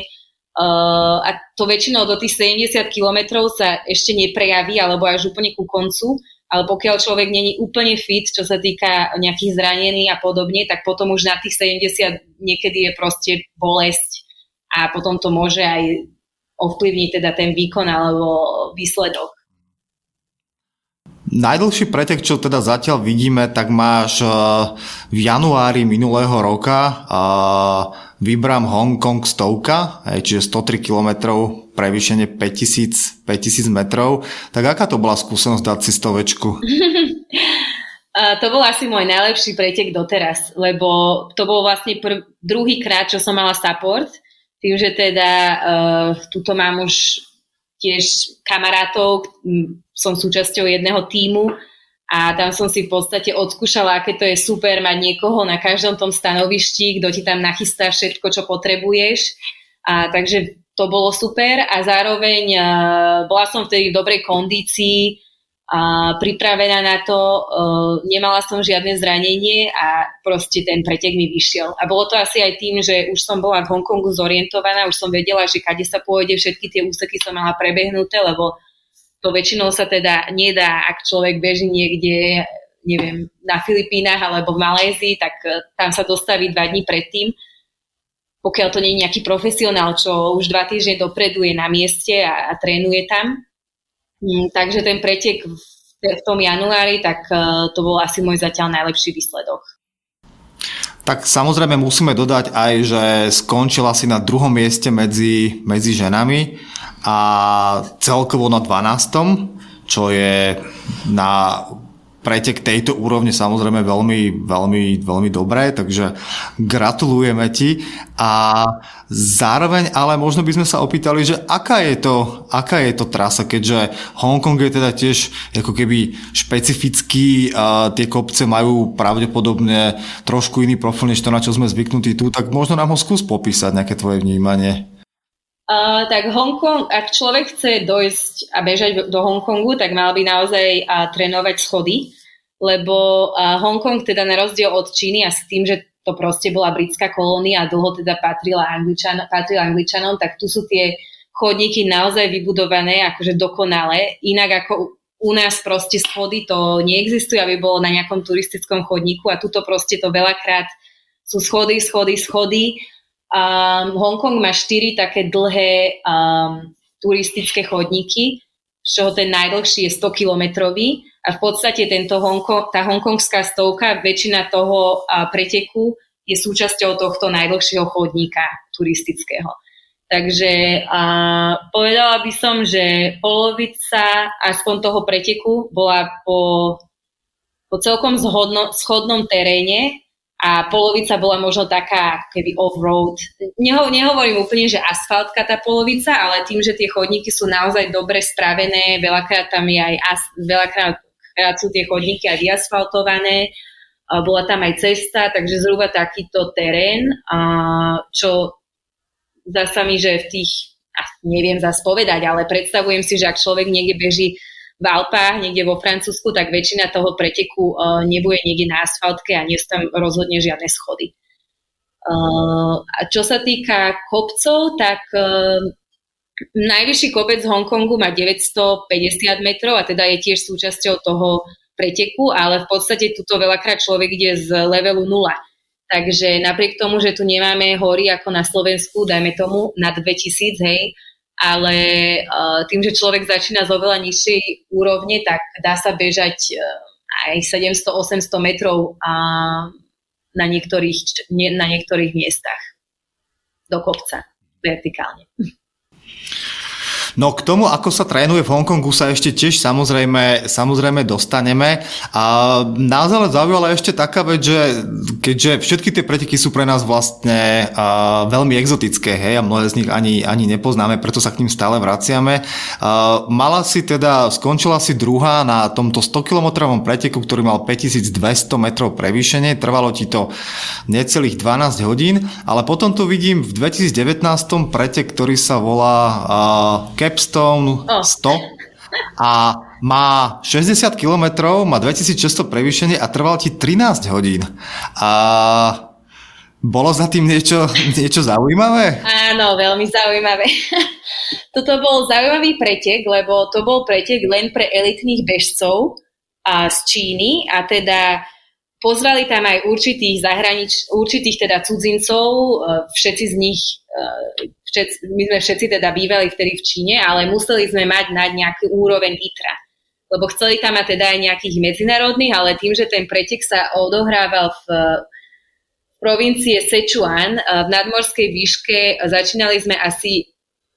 uh, a to väčšinou do tých 70 kilometrov sa ešte neprejaví, alebo až úplne ku koncu, ale pokiaľ človek není úplne fit, čo sa týka nejakých zranení a podobne, tak potom už na tých 70 niekedy je proste bolesť a potom to môže aj ovplyvniť teda ten výkon alebo výsledok. Najdlhší pretek, čo teda zatiaľ vidíme, tak máš eh, v januári minulého roka eh, Vibram Hong Kong stovka, čiže 103 km, prevýšenie 5000, 5000 metrov. Tak aká to bola skúsenosť dať si stovečku? [LAUGHS] to bol asi môj najlepší pretek doteraz, lebo to bol vlastne prv, druhý krát, čo som mala support, tým, že teda uh, tuto mám už tiež kamarátov, som súčasťou jedného týmu a tam som si v podstate odskúšala, aké to je super mať niekoho na každom tom stanovišti, kto ti tam nachystá všetko, čo potrebuješ. A takže to bolo super a zároveň uh, bola som vtedy v dobrej kondícii, a pripravená na to, uh, nemala som žiadne zranenie a proste ten pretek mi vyšiel. A bolo to asi aj tým, že už som bola v Hongkongu zorientovaná, už som vedela, že kade sa pôjde, všetky tie úseky som mala prebehnuté, lebo to väčšinou sa teda nedá, ak človek beží niekde, neviem, na Filipínach alebo v Malézii, tak uh, tam sa dostaví dva dní predtým. Pokiaľ to nie je nejaký profesionál, čo už dva týždne dopredu je na mieste a, a trénuje tam, takže ten pretek v tom januári, tak e, to bol asi môj zatiaľ najlepší výsledok. Tak samozrejme musíme dodať aj, že skončila si na druhom mieste medzi, medzi ženami a celkovo na 12. čo je na pretek tejto úrovne samozrejme veľmi, veľmi, veľmi dobré, takže gratulujeme ti a zároveň ale možno by sme sa opýtali, že aká je to, aká je to trasa, keďže Hongkong je teda tiež ako keby špecifický, a tie kopce majú pravdepodobne trošku iný profil, než to, na čo sme zvyknutí tu, tak možno nám ho skús popísať, nejaké tvoje vnímanie. Uh, tak Hongkong, ak človek chce dojsť a bežať do Hongkongu, tak mal by naozaj uh, trénovať schody, lebo uh, Hongkong teda na rozdiel od Číny a s tým, že to proste bola britská kolónia a dlho teda patrila, Angličan, patrila Angličanom, tak tu sú tie chodníky naozaj vybudované akože dokonale, inak ako u nás proste schody to neexistuje, aby bolo na nejakom turistickom chodníku a tuto proste to veľakrát sú schody, schody, schody Um, Hongkong má štyri také dlhé um, turistické chodníky, z čoho ten najdlhší je 100 kilometrový a v podstate tento Hongkong, tá hongkongská stovka, väčšina toho uh, preteku je súčasťou tohto najdlhšieho chodníka turistického. Takže a, povedala by som, že polovica aspoň toho preteku bola po, po celkom zhodno, schodnom teréne a polovica bola možno taká keby off-road. Neho, nehovorím úplne, že asfaltka tá polovica, ale tým, že tie chodníky sú naozaj dobre spravené, veľakrát tam je aj as, veľakrát sú tie chodníky aj vyasfaltované, bola tam aj cesta, takže zhruba takýto terén, čo zdá sa mi, že v tých, neviem zase povedať, ale predstavujem si, že ak človek niekde beží v Alpách, niekde vo Francúzsku, tak väčšina toho preteku uh, nebude niekde na asfaltke a nie sú tam rozhodne žiadne schody. Uh, a čo sa týka kopcov, tak uh, najvyšší kopec z Hongkongu má 950 metrov a teda je tiež súčasťou toho preteku, ale v podstate tuto veľakrát človek ide z levelu 0. Takže napriek tomu, že tu nemáme hory ako na Slovensku, dajme tomu nad 2000, hej, ale uh, tým, že človek začína z oveľa nižšej úrovne, tak dá sa bežať uh, aj 700-800 metrov na, niektorých, nie, na niektorých miestach do kopca vertikálne. No k tomu, ako sa trénuje v Hongkongu sa ešte tiež samozrejme, samozrejme dostaneme. A nás ale zaujala ešte taká vec, že keďže všetky tie preteky sú pre nás vlastne a, veľmi exotické, hej, a mnohé z nich ani, ani nepoznáme, preto sa k ním stále vraciame. A, mala si teda, skončila si druhá na tomto 100-kilometrovom preteku, ktorý mal 5200 metrov prevýšenie, trvalo ti to necelých 12 hodín, ale potom tu vidím v 2019 pretek, ktorý sa volá uh, Capstone 100 a má 60 km, má 2600 prevýšenie a trval ti 13 hodín. A bolo za tým niečo, [LAUGHS] niečo zaujímavé? Áno, veľmi zaujímavé. [LAUGHS] Toto bol zaujímavý pretek, lebo to bol pretek len pre elitných bežcov a z Číny a teda pozvali tam aj určitých zahranič, určitých teda cudzincov, e, všetci z nich všetci, my sme všetci teda bývali vtedy v Číne, ale museli sme mať na nejaký úroveň ITRA. Lebo chceli tam mať teda aj nejakých medzinárodných, ale tým, že ten pretek sa odohrával v, provincie Sichuan v nadmorskej výške, začínali sme asi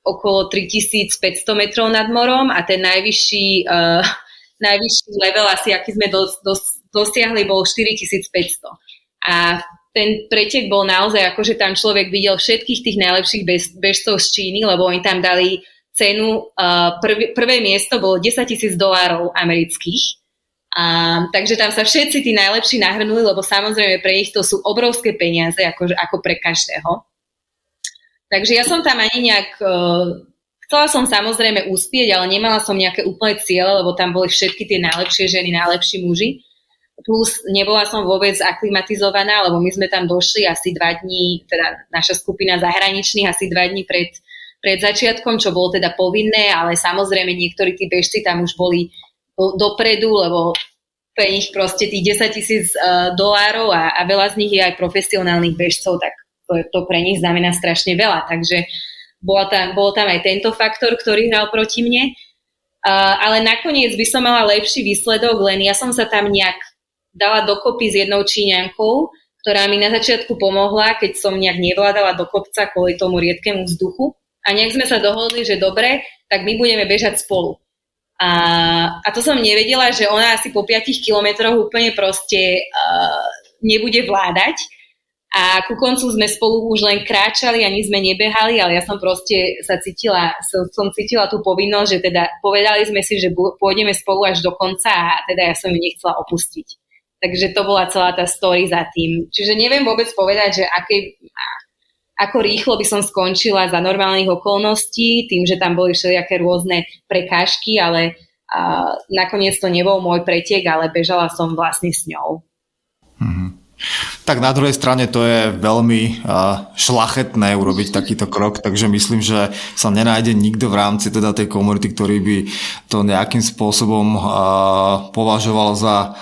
okolo 3500 metrov nad morom a ten najvyšší, uh, najvyšší level asi, aký sme dos, dos, dosiahli, bol 4500. A ten pretek bol naozaj ako, že tam človek videl všetkých tých najlepších bež, bežcov z Číny, lebo oni tam dali cenu, uh, prv, prvé miesto bolo 10 tisíc dolárov amerických. A, takže tam sa všetci tí najlepší nahrnuli, lebo samozrejme pre nich to sú obrovské peniaze, ako, ako pre každého. Takže ja som tam ani nejak... Uh, chcela som samozrejme uspieť, ale nemala som nejaké úplné ciele, lebo tam boli všetky tie najlepšie ženy, najlepší muži plus nebola som vôbec aklimatizovaná, lebo my sme tam došli asi dva dní, teda naša skupina zahraničných asi dva dní pred, pred začiatkom, čo bolo teda povinné, ale samozrejme niektorí tí bežci tam už boli do, dopredu, lebo pre nich proste tých 10 tisíc uh, dolárov a, a veľa z nich je aj profesionálnych bežcov, tak to, to pre nich znamená strašne veľa. Takže bola tam, bol tam aj tento faktor, ktorý hral proti mne. Uh, ale nakoniec by som mala lepší výsledok, len ja som sa tam nejak dala dokopy s jednou Číňankou, ktorá mi na začiatku pomohla, keď som nejak nevládala do kopca kvôli tomu riedkému vzduchu. A nejak sme sa dohodli, že dobre, tak my budeme bežať spolu. A, a to som nevedela, že ona asi po 5 kilometroch úplne proste uh, nebude vládať. A ku koncu sme spolu už len kráčali, ani sme nebehali, ale ja som proste sa cítila, som, som cítila tú povinnosť, že teda povedali sme si, že pôjdeme spolu až do konca a teda ja som ju nechcela opustiť. Takže to bola celá tá story za tým. Čiže neviem vôbec povedať, že aké, ako rýchlo by som skončila za normálnych okolností, tým, že tam boli všelijaké rôzne prekážky, ale a, nakoniec to nebol môj pretek, ale bežala som vlastne s ňou. Mm-hmm. Tak na druhej strane to je veľmi šlachetné urobiť takýto krok, takže myslím, že sa nenájde nikto v rámci teda tej komunity, ktorý by to nejakým spôsobom považoval za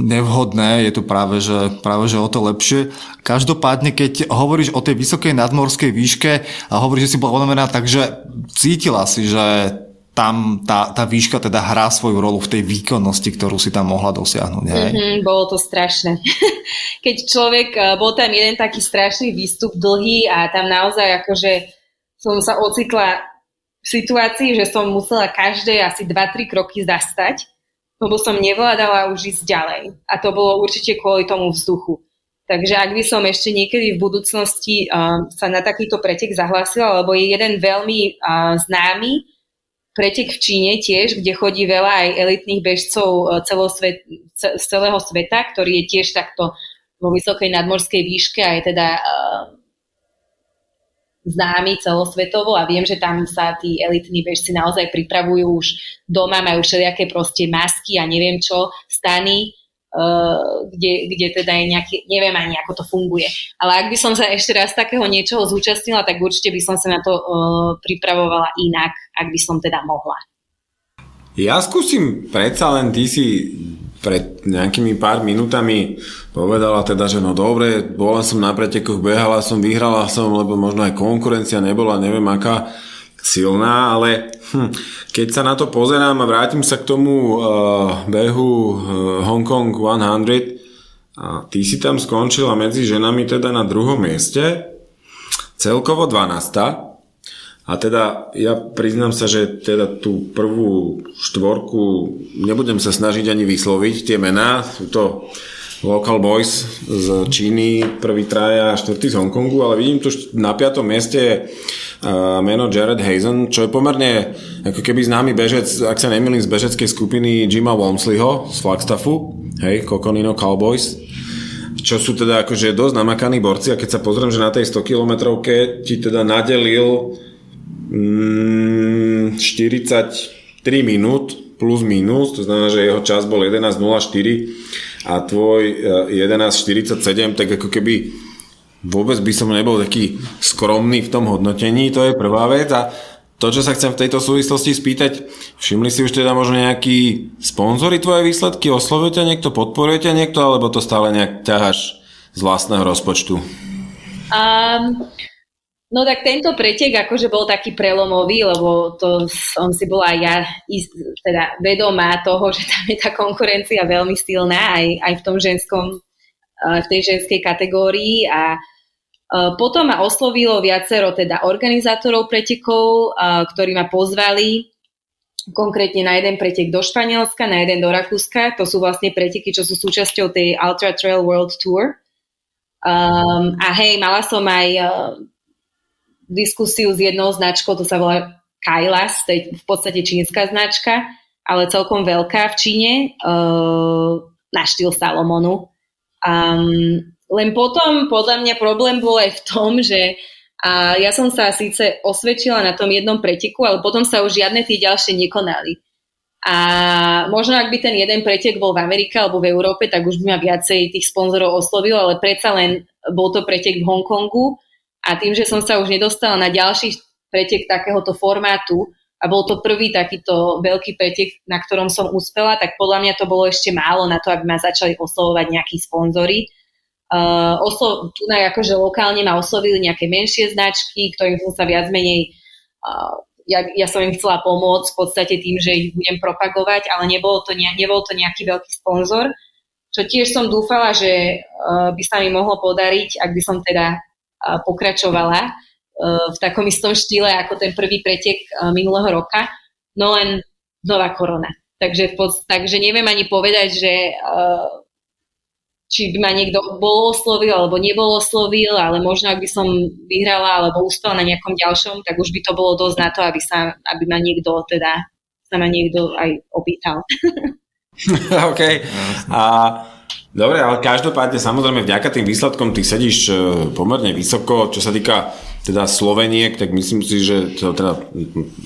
nevhodné, je to práve že, práve, že o to lepšie. Každopádne, keď hovoríš o tej vysokej nadmorskej výške a hovoríš, že si bola unavená, takže cítila si, že tam tá, tá výška teda hrá svoju rolu v tej výkonnosti, ktorú si tam mohla dosiahnuť. Mm-hmm, bolo to strašné. [LAUGHS] Keď človek, eh, bol tam jeden taký strašný výstup dlhý a tam naozaj akože som sa ocitla v situácii, že som musela každé asi 2-3 kroky zastať, lebo som nevládala už ísť ďalej. A to bolo určite kvôli tomu vzduchu. Takže ak by som ešte niekedy v budúcnosti uh, sa na takýto pretek zahlásila, lebo je jeden veľmi uh, známy pretek v Číne tiež, kde chodí veľa aj elitných bežcov uh, celosvet, z celého sveta, ktorý je tiež takto vo vysokej nadmorskej výške a je teda uh, známy celosvetovo a viem, že tam sa tí elitní bežci naozaj pripravujú už doma, majú všelijaké proste masky a neviem čo, stany, Uh, kde, kde teda je nejaký, neviem ani ako to funguje. Ale ak by som sa ešte raz takého niečoho zúčastnila, tak určite by som sa na to uh, pripravovala inak, ak by som teda mohla. Ja skúsim predsa len, ty si pred nejakými pár minútami povedala teda, že no dobre, bola som na pretekoch, behala som, vyhrala som, lebo možno aj konkurencia nebola, neviem aká silná, ale hm, keď sa na to pozerám a vrátim sa k tomu uh, behu uh, Hong Kong 100 a ty si tam skončila medzi ženami teda na druhom mieste, celkovo 12. A teda ja priznám sa, že teda tú prvú štvorku nebudem sa snažiť ani vysloviť. Tie mená, sú to local boys z Číny, prvý traja štvrtý z Hongkongu, ale vidím tu na piatom mieste meno Jared Hazen, čo je pomerne ako keby známy bežec, ak sa nemýlim, z bežeckej skupiny Jima Walmsleyho z Flagstaffu, hej, Coconino Cowboys, čo sú teda akože dosť namakaní borci a keď sa pozriem, že na tej 100 kilometrovke ti teda nadelil 43 minút plus minus, to znamená, že jeho čas bol 11.04 a tvoj 11.47, e, tak ako keby vôbec by som nebol taký skromný v tom hodnotení, to je prvá vec. A to, čo sa chcem v tejto súvislosti spýtať, všimli si už teda možno nejakí sponzory tvoje výsledky, oslovuje ťa niekto, podporuje ťa niekto, alebo to stále nejak ťaháš z vlastného rozpočtu? Um, no tak tento pretek akože bol taký prelomový, lebo to som si bola aj ja teda vedomá toho, že tam je tá konkurencia veľmi silná aj, aj v tom ženskom v tej ženskej kategórii a potom ma oslovilo viacero teda organizátorov pretekov, ktorí ma pozvali konkrétne na jeden pretek do Španielska, na jeden do Rakúska. To sú vlastne preteky, čo sú súčasťou tej Ultra Trail World Tour. Um, a hej, mala som aj uh, diskusiu s jednou značkou, to sa volá Kailas, to je v podstate čínska značka, ale celkom veľká v Číne, uh, na štýl Salomonu. Um, len potom podľa mňa problém bol aj v tom, že a ja som sa síce osvedčila na tom jednom preteku, ale potom sa už žiadne tie ďalšie nekonali. A možno ak by ten jeden pretek bol v Amerike alebo v Európe, tak už by ma viacej tých sponzorov oslovil, ale predsa len bol to pretek v Hongkongu a tým, že som sa už nedostala na ďalší pretek takéhoto formátu a bol to prvý takýto veľký pretek, na ktorom som uspela, tak podľa mňa to bolo ešte málo na to, aby ma začali oslovovať nejakí sponzory. Uh, oslo, tu akože lokálne ma oslovili nejaké menšie značky, ktorým som sa viac menej uh, ja, ja som im chcela pomôcť v podstate tým, že ich budem propagovať, ale nebol to, ne, nebol to nejaký veľký sponzor, čo tiež som dúfala, že uh, by sa mi mohlo podariť, ak by som teda pokračovala uh, v takom istom štýle ako ten prvý pretek uh, minulého roka, no len nová korona. Takže, takže neviem ani povedať, že uh, či by ma niekto bol oslovil alebo nebol oslovil, ale možno ak by som vyhrala alebo uspela na nejakom ďalšom, tak už by to bolo dosť na to, aby, sa, aby ma niekto teda sa ma niekto aj opýtal. [LAUGHS] OK. A Dobre, ale každopádne samozrejme vďaka tým výsledkom ty sedíš e, pomerne vysoko, čo sa týka teda Sloveniek, tak myslím si, že to teda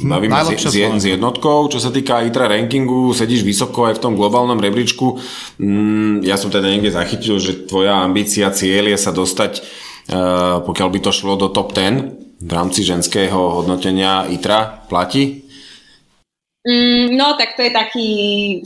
bavíme s, s, s jednotkou. Čo sa týka ITRA rankingu, sedíš vysoko aj v tom globálnom rebríčku. Mm, ja som teda niekde zachytil, že tvoja ambícia, cieľ je sa dostať, e, pokiaľ by to šlo do top 10 v rámci ženského hodnotenia ITRA, platí? Mm, no, tak to je taký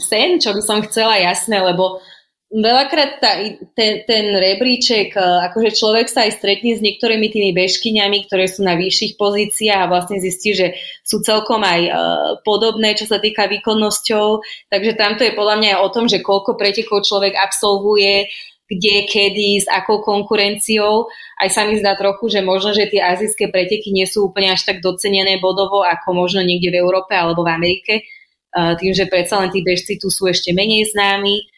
sen, čo by som chcela, jasné, lebo Veľakrát tá, ten, ten rebríček, e, akože človek sa aj stretne s niektorými tými bežkyňami, ktoré sú na vyšších pozíciách a vlastne zistí, že sú celkom aj uh, podobné, čo sa týka výkonnosťou. Takže tamto je podľa mňa aj o tom, že koľko pretekov človek absolvuje, kde, kedy, s akou konkurenciou. Aj sa mi zdá trochu, že možno, že tie azijské preteky nie sú úplne až tak docenené bodovo, ako možno niekde v Európe alebo v Amerike, tým, že predsa len tí bežci tu sú ešte menej známi.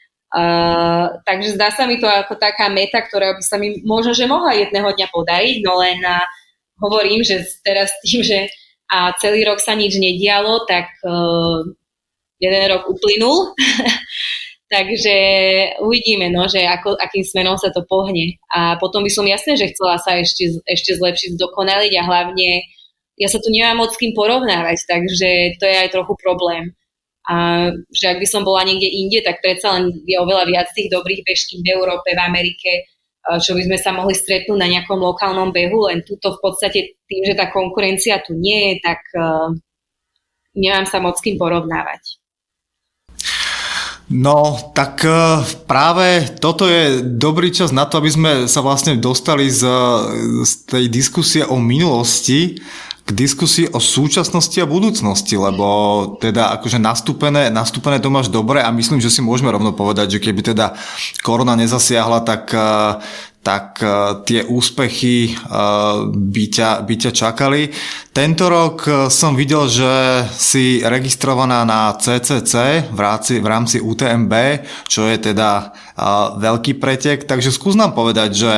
Takže zdá sa mi to ako taká meta, ktorá by sa mi možno, že mohla jedného dňa podariť, no len uh, hovorím, že teraz tým, že a celý rok sa nič nedialo, tak uh, jeden rok uplynul [LAUGHS] Takže uvidíme, no, že ako, akým smerom sa to pohne. A potom by som jasne, že chcela sa ešte, ešte zlepšiť, zdokonaliť a hlavne ja sa tu nemám moc s kým porovnávať, takže to je aj trochu problém. A že ak by som bola niekde inde, tak predsa len je oveľa viac tých dobrých bežkých v Európe, v Amerike, čo by sme sa mohli stretnúť na nejakom lokálnom behu, len túto v podstate tým, že tá konkurencia tu nie je, tak uh, nemám sa moc s kým porovnávať. No, tak e, práve toto je dobrý čas na to, aby sme sa vlastne dostali z, z tej diskusie o minulosti k diskusii o súčasnosti a budúcnosti, lebo teda akože nastúpené, nastúpené to máš dobre a myslím, že si môžeme rovno povedať, že keby teda korona nezasiahla, tak e, tak e, tie úspechy e, by ťa, by ťa čakali. Tento rok som videl, že si registrovaná na CCC v rámci, v rámci UTMB, čo je teda veľký pretek, takže skús nám povedať, že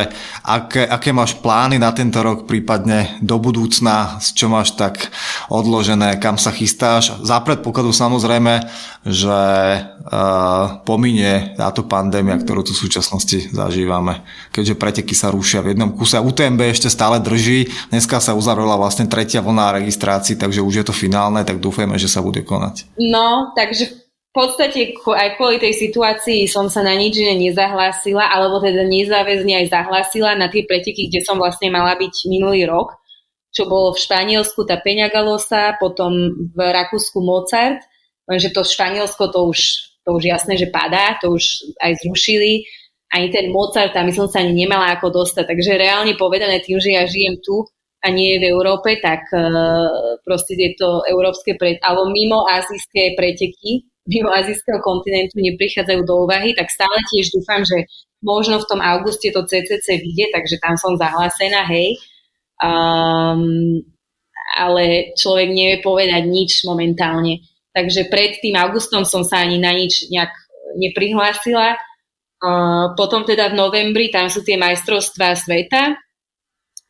aké, aké máš plány na tento rok, prípadne do budúcna, čo máš tak odložené, kam sa chystáš. Za predpokladu samozrejme, že uh, pominie táto pandémia, ktorú tu v súčasnosti zažívame. Keďže preteky sa rušia v jednom kuse. UTMB ešte stále drží. Dneska sa uzavrela vlastne tretia vlna registrácií, takže už je to finálne, tak dúfajme, že sa bude konať. No, takže v podstate aj kvôli tej situácii som sa na nič iné nezahlásila, alebo teda nezáväzne aj zahlásila na tie preteky, kde som vlastne mala byť minulý rok, čo bolo v Španielsku tá Peňagalosa, potom v Rakúsku Mozart, lenže to Španielsko to už, to už jasné, že padá, to už aj zrušili, ani ten Mozart tam som sa ani nemala ako dostať, takže reálne povedané tým, že ja žijem tu a nie v Európe, tak uh, proste tieto európske pre, alebo mimo azijské preteky mimo azijského kontinentu neprichádzajú do úvahy, tak stále tiež dúfam, že možno v tom auguste to CCC vyjde, takže tam som zahlásená, hej. Um, ale človek nevie povedať nič momentálne. Takže pred tým augustom som sa ani na nič nejak neprihlásila. Uh, potom teda v novembri tam sú tie majstrovstvá sveta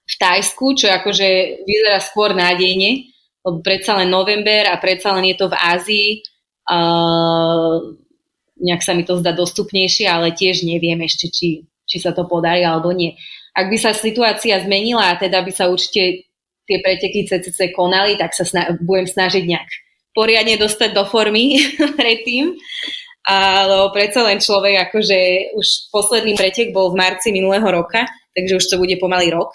v Tajsku, čo akože vyzerá skôr nádejne, lebo predsa len november a predsa len je to v Ázii nejak sa mi to zdá dostupnejšie, ale tiež neviem ešte, či, či sa to podarí alebo nie. Ak by sa situácia zmenila a teda by sa určite tie preteky CCC konali, tak sa sna- budem snažiť nejak poriadne dostať do formy [LAUGHS] predtým. Ale predsa len človek, akože už posledný pretek bol v marci minulého roka, takže už to bude pomaly rok.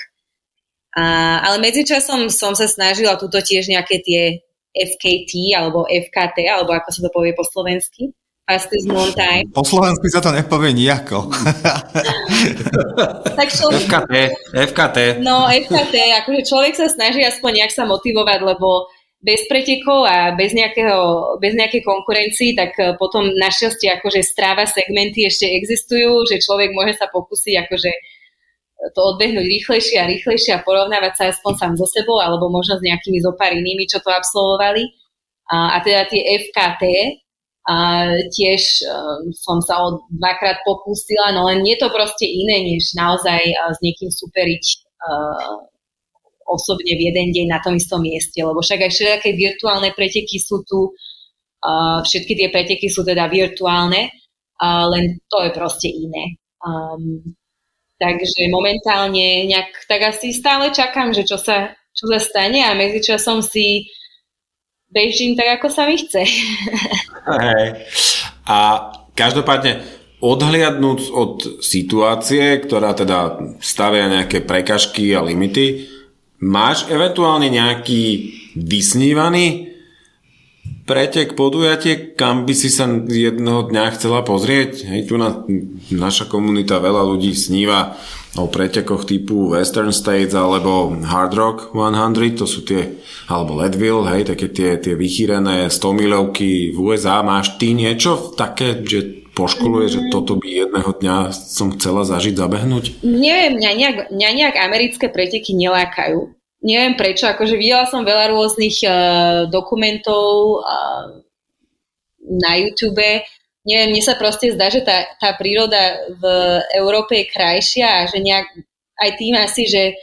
A, ale medzičasom som sa snažila túto tiež nejaké tie FKT alebo FKT, alebo ako sa to povie po slovensky. Fastest Moon Time. Po slovensky sa to nepovie nejako. [LAUGHS] tak človek... FKT, FKT. No, FKT, akože človek sa snaží aspoň nejak sa motivovať, lebo bez pretekov a bez, nejakého, bez nejakej konkurencii, tak eh, potom našťastie akože stráva segmenty ešte existujú, že človek môže sa pokúsiť akože to odbehnúť rýchlejšie a rýchlejšie a porovnávať sa aspoň sám so sebou alebo možno s nejakými zopár inými, čo to absolvovali. A, a teda tie FKT, a tiež um, som sa o dvakrát popustila, no len je to proste iné, než naozaj uh, s niekým superiť uh, osobne v jeden deň na tom istom mieste, lebo však aj všetké virtuálne preteky sú tu, uh, všetky tie preteky sú teda virtuálne, uh, len to je proste iné. Um, Takže momentálne nejak tak asi stále čakám, že čo sa, čo sa stane a medzičasom si bežím tak, ako sa mi chce. [LAUGHS] Hey. A každopádne odhliadnúť od situácie, ktorá teda stavia nejaké prekažky a limity, máš eventuálne nejaký vysnívaný pretek, podujatie, kam by si sa jednoho dňa chcela pozrieť? Hej, tu na, naša komunita veľa ľudí sníva o pretekoch typu Western States alebo Hard Rock 100, to sú tie, alebo Leadville, hej, také tie, tie vychýrené 100 milovky v USA. Máš ty niečo také, že poškoluje, že toto by jedného dňa som chcela zažiť, zabehnúť? Neviem, mňa nejak, mňa nejak americké preteky nelákajú. Neviem prečo, akože videla som veľa rôznych uh, dokumentov uh, na YouTube. Neviem, mne sa proste zdá, že tá, tá príroda v Európe je krajšia a že nejak aj tým asi, že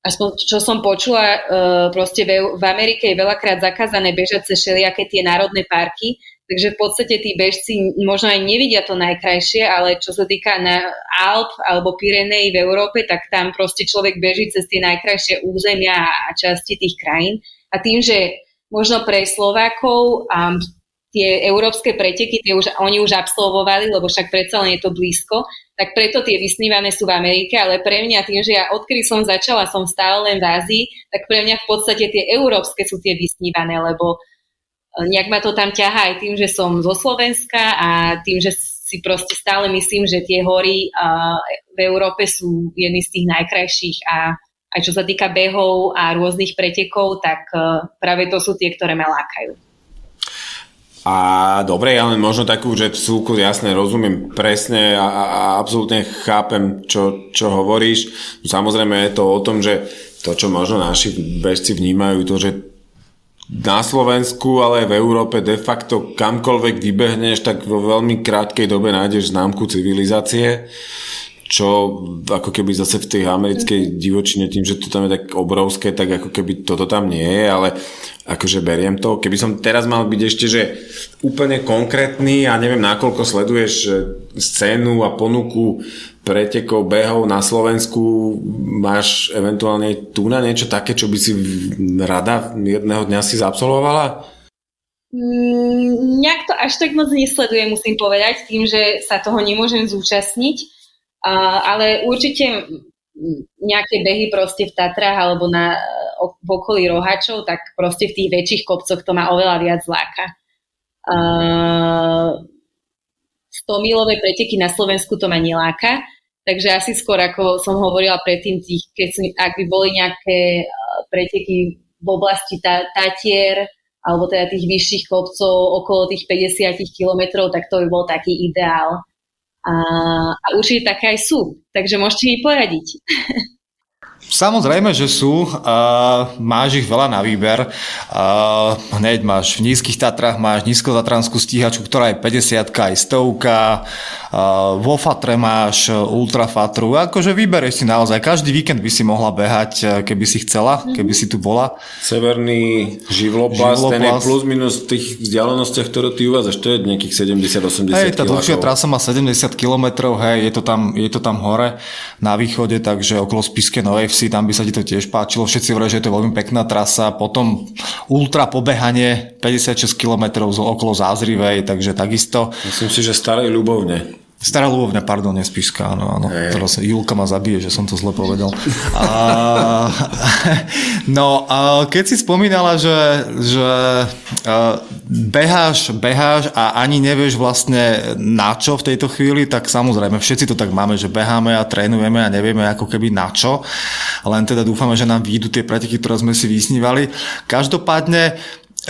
aspoň čo som počula, uh, proste v, v Amerike je veľakrát zakázané bežať cez všelijaké tie národné parky, Takže v podstate tí bežci možno aj nevidia to najkrajšie, ale čo sa týka na Alp alebo Pyrenej v Európe, tak tam proste človek beží cez tie najkrajšie územia a časti tých krajín. A tým, že možno pre Slovákov um, tie európske preteky, tie už, oni už absolvovali, lebo však predsa len je to blízko, tak preto tie vysnívané sú v Amerike, ale pre mňa tým, že ja odkedy som začala, som stále len v Ázii, tak pre mňa v podstate tie európske sú tie vysnívané, lebo nejak ma to tam ťahá aj tým, že som zo Slovenska a tým, že si proste stále myslím, že tie hory v Európe sú jedny z tých najkrajších a aj čo sa týka behov a rôznych pretekov, tak práve to sú tie, ktoré ma lákajú. A dobre, ja len možno takú, že súku jasne rozumiem presne a, a, a absolútne chápem, čo, čo hovoríš. Samozrejme je to o tom, že to, čo možno naši bežci vnímajú, to, že na Slovensku, ale aj v Európe de facto kamkoľvek vybehneš, tak vo veľmi krátkej dobe nájdeš známku civilizácie, čo ako keby zase v tej americkej divočine tým, že to tam je tak obrovské, tak ako keby toto tam nie je, ale akože beriem to. Keby som teraz mal byť ešte, že úplne konkrétny a neviem, nakoľko sleduješ scénu a ponuku pretekov, behov na Slovensku, máš eventuálne tu na niečo také, čo by si rada jedného dňa si zabsolvovala? Mm, nejak to až tak moc nesledujem, musím povedať, tým, že sa toho nemôžem zúčastniť, uh, ale určite nejaké behy proste v Tatrách alebo na, v okolí Rohačov, tak proste v tých väčších kopcoch to má oveľa viac zláka. Uh, 100 milové preteky na Slovensku to ma neláka, Takže asi skôr, ako som hovorila predtým, tých, keď som, ak by boli nejaké preteky v oblasti Tatier, alebo teda tých vyšších kopcov okolo tých 50 kilometrov, tak to by bol taký ideál. A, a určite také aj sú, takže môžete mi poradiť. [LAUGHS] Samozrejme, že sú. Uh, máš ich veľa na výber. Uh, hneď máš v nízkych Tatrách máš nízkozatranskú stíhačku, ktorá je 50 aj stovka. Uh, vo Fatre máš ultrafatru. Akože vybereš si naozaj. Každý víkend by si mohla behať, keby si chcela, keby si tu bola. Severný živloplast, živloplast. ten je plus minus v tých vzdialenostiach, ktoré ty uvádzaš, to je nejakých 70-80 Hej, tá dlhšia trasa má 70 km, hej, je to, tam, je to tam hore na východe, takže okolo Spiske Novej si tam by sa ti to tiež páčilo. Všetci hovoria, že je to veľmi pekná trasa. Potom ultra pobehanie 56 km okolo Zázrivej, takže takisto. Myslím si, že starej ľubovne. Stará Ľubovňa, pardon, Spišská, áno, áno. Hey. Teraz Julka ma zabije, že som to zle povedal. A, [LAUGHS] no, a keď si spomínala, že, že beháš, beháš a ani nevieš vlastne na čo v tejto chvíli, tak samozrejme všetci to tak máme, že beháme a trénujeme a nevieme ako keby na čo. Len teda dúfame, že nám výjdu tie preteky, ktoré sme si vysnívali. Každopádne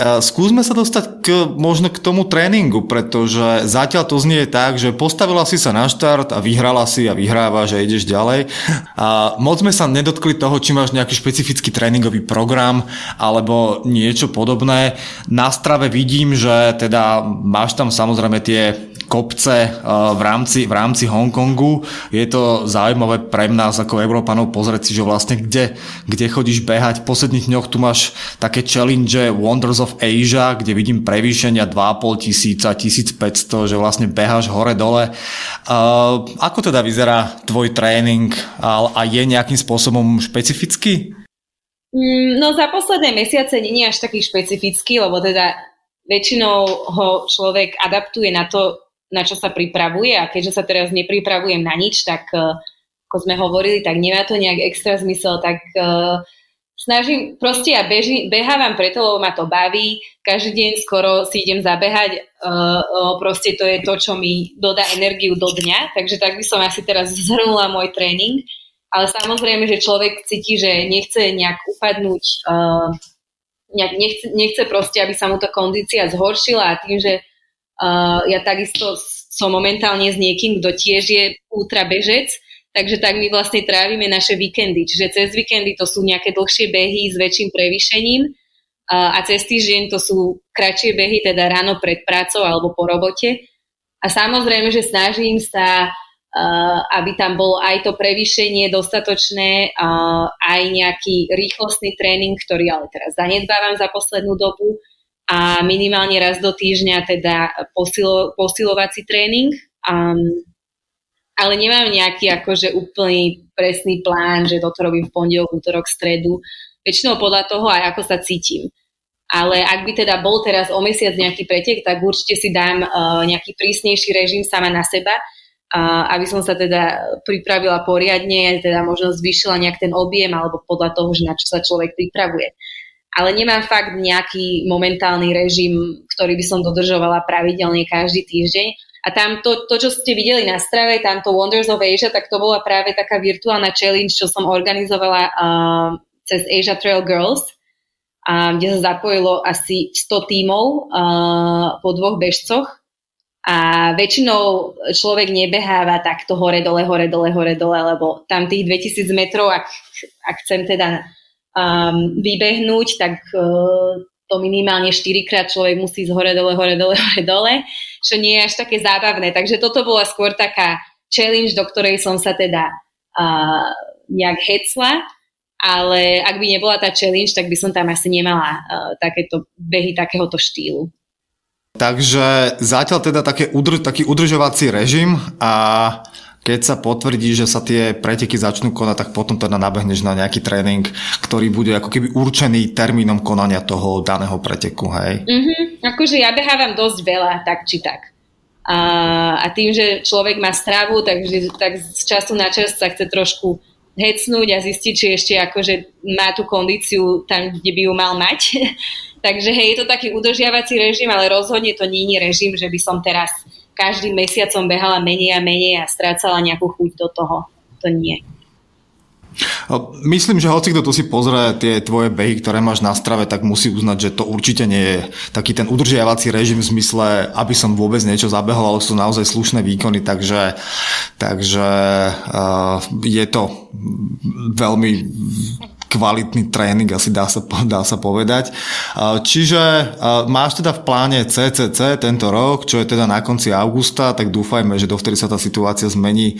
Skúsme sa dostať k, možno k tomu tréningu, pretože zatiaľ to znie tak, že postavila si sa na štart a vyhrala si a vyhráva, že ideš ďalej. A moc sme sa nedotkli toho, či máš nejaký špecifický tréningový program alebo niečo podobné. Na strave vidím, že teda máš tam samozrejme tie kopce eh, v rámci, v rámci Hongkongu. Je to zaujímavé pre nás ako Európanov pozrieť si, že vlastne kde, kde chodíš behať. V posledných dňoch tu máš také challenge Wonders of Asia, kde vidím prevýšenia 2,5 tisíca, 1500, že vlastne beháš hore-dole. Uh, ako teda vyzerá tvoj tréning a, a je nejakým spôsobom špecifický? Mm, no za posledné mesiace nie je až taký špecifický, lebo teda väčšinou ho človek adaptuje na to, na čo sa pripravuje a keďže sa teraz nepripravujem na nič, tak uh, ako sme hovorili, tak nemá to nejak extra zmysel, tak uh, snažím, proste ja beži, behávam preto, lebo ma to baví, každý deň skoro si idem zabehať, uh, uh, proste to je to, čo mi dodá energiu do dňa, takže tak by som asi teraz [LAUGHS] zhrnula môj tréning, ale samozrejme, že človek cíti, že nechce nejak upadnúť, uh, nejak nechce, nechce proste, aby sa mu tá kondícia zhoršila. A tým, že Uh, ja takisto som momentálne s niekým, kto tiež je ultra bežec, takže tak my vlastne trávime naše víkendy. Čiže cez víkendy to sú nejaké dlhšie behy s väčším prevýšením a cez týždeň to sú kratšie behy, teda ráno pred prácou alebo po robote. A samozrejme, že snažím sa aby tam bolo aj to prevýšenie dostatočné, aj nejaký rýchlostný tréning, ktorý ale teraz zanedbávam za poslednú dobu a minimálne raz do týždňa teda posilo, posilovací tréning. Um, ale nemám nejaký akože úplný presný plán, že toto robím v pondelok, útorok, stredu. Väčšinou podľa toho aj ako sa cítim. Ale ak by teda bol teraz o mesiac nejaký pretek, tak určite si dám uh, nejaký prísnejší režim sama na seba, a aby som sa teda pripravila poriadne, teda možno zvýšila nejak ten objem alebo podľa toho, že na čo sa človek pripravuje. Ale nemám fakt nejaký momentálny režim, ktorý by som dodržovala pravidelne každý týždeň. A tam to, to, čo ste videli na strave, tamto Wonders of Asia, tak to bola práve taká virtuálna challenge, čo som organizovala uh, cez Asia Trail Girls, uh, kde sa zapojilo asi 100 tímov uh, po dvoch bežcoch. A väčšinou človek nebeháva takto hore, dole, hore, dole, hore, dole, lebo tam tých 2000 metrov, ak, ak chcem teda um, vybehnúť, tak uh, to minimálne 4 krát človek musí z hore, dole, hore, dole, [LAUGHS] hore, dole, čo nie je až také zábavné. Takže toto bola skôr taká challenge, do ktorej som sa teda uh, nejak hecla, ale ak by nebola tá challenge, tak by som tam asi nemala uh, takéto behy takéhoto štýlu. Takže zatiaľ teda také udr- taký udržovací režim a keď sa potvrdí, že sa tie preteky začnú konať, tak potom teda nabehneš na nejaký tréning, ktorý bude ako keby určený termínom konania toho daného preteku, hej? Mm-hmm. Akože ja behávam dosť veľa, tak či tak. A, a tým, že človek má stravu, takže tak z času na čas sa chce trošku hecnúť a zistiť, či ešte akože má tú kondíciu tam, kde by ju mal mať. [LAUGHS] Takže hej, je to taký udržiavací režim, ale rozhodne to nie je režim, že by som teraz každým mesiacom behala menej a menej a strácala nejakú chuť do toho. To nie. Myslím, že hoci kto tu si pozrie tie tvoje behy, ktoré máš na strave, tak musí uznať, že to určite nie je taký ten udržiavací režim v zmysle, aby som vôbec niečo zabehol, ale sú naozaj slušné výkony, takže, takže uh, je to veľmi kvalitný tréning, asi dá sa, dá sa povedať. Čiže máš teda v pláne CCC tento rok, čo je teda na konci augusta, tak dúfajme, že dovtedy sa tá situácia zmení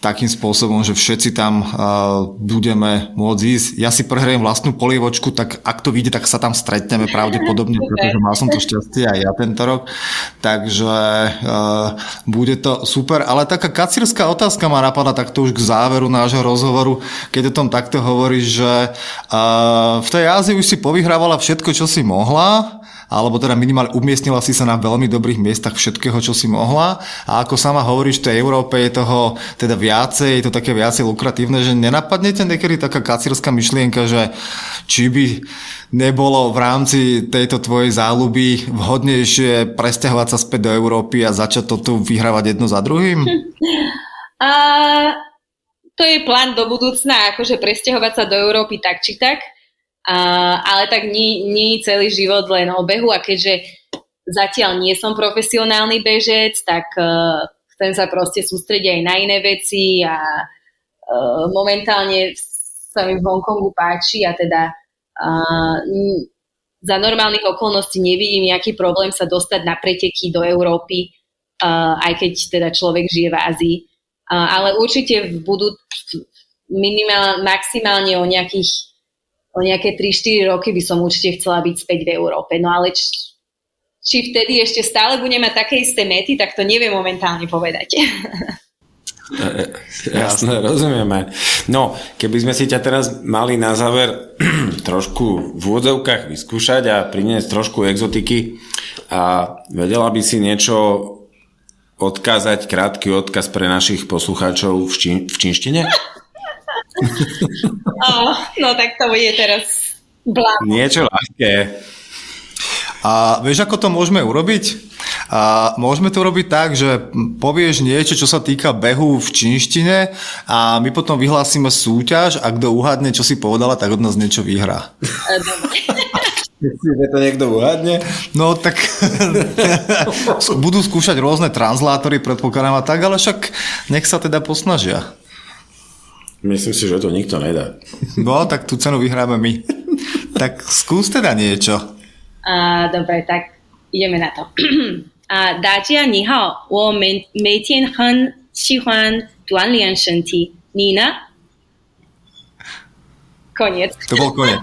takým spôsobom, že všetci tam uh, budeme môcť ísť. Ja si prehrajem vlastnú polievočku, tak ak to vyjde, tak sa tam stretneme pravdepodobne, [LAUGHS] pretože mal som to šťastie aj ja tento rok. Takže uh, bude to super. Ale taká kacírska otázka ma napadla takto už k záveru nášho rozhovoru, keď o tom takto hovoríš, že uh, v tej Ázii už si povyhrávala všetko, čo si mohla, alebo teda minimálne umiestnila si sa na veľmi dobrých miestach všetkého, čo si mohla. A ako sama hovoríš, v tej Európe je toho teda viacej, je to také viacej lukratívne, že nenapadne ťa niekedy taká kacírska myšlienka, že či by nebolo v rámci tejto tvojej záľuby vhodnejšie presťahovať sa späť do Európy a začať to tu vyhrávať jedno za druhým? [LAUGHS] A to je plán do budúcna, akože presťahovať sa do Európy tak či tak. Ale tak nie, nie celý život len o behu a keďže zatiaľ nie som profesionálny bežec, tak uh, chcem sa proste sústrediť aj na iné veci a uh, momentálne sa mi v Hongkongu páči a teda uh, za normálnych okolností nevidím nejaký problém sa dostať na preteky do Európy, uh, aj keď teda človek žije v Ázii. Uh, ale určite budú minimál, maximálne o nejakých o nejaké 3-4 roky by som určite chcela byť späť v Európe. No ale či, či vtedy ešte stále budeme mať také isté mety, tak to neviem momentálne povedať. [LAUGHS] Jasné, rozumieme. No, keby sme si ťa teraz mali na záver [CLEARS THROAT] trošku v úvodzovkách vyskúšať a priniesť trošku exotiky a vedela by si niečo odkázať, krátky odkaz pre našich poslucháčov v, čín, v čínštine? [LAUGHS] oh, no tak to bude teraz bláho. Niečo ľahké. A vieš, ako to môžeme urobiť? A môžeme to robiť tak, že povieš niečo, čo sa týka behu v čínštine a my potom vyhlásime súťaž a kto uhádne, čo si povedala, tak od nás niečo vyhrá. Myslíš, že to niekto uhadne? No tak [LAUGHS] budú skúšať rôzne translátory, predpokladám a tak, ale však nech sa teda posnažia. Myslím si, že to nikto nedá. No, tak tú cenu vyhráme my. Tak skús teda niečo. Uh, dobre, tak ideme na to. [CLEARS THROAT] 啊、大家你好，我每每天很喜欢锻炼身体，你呢 ？Koniec. To bol koniec.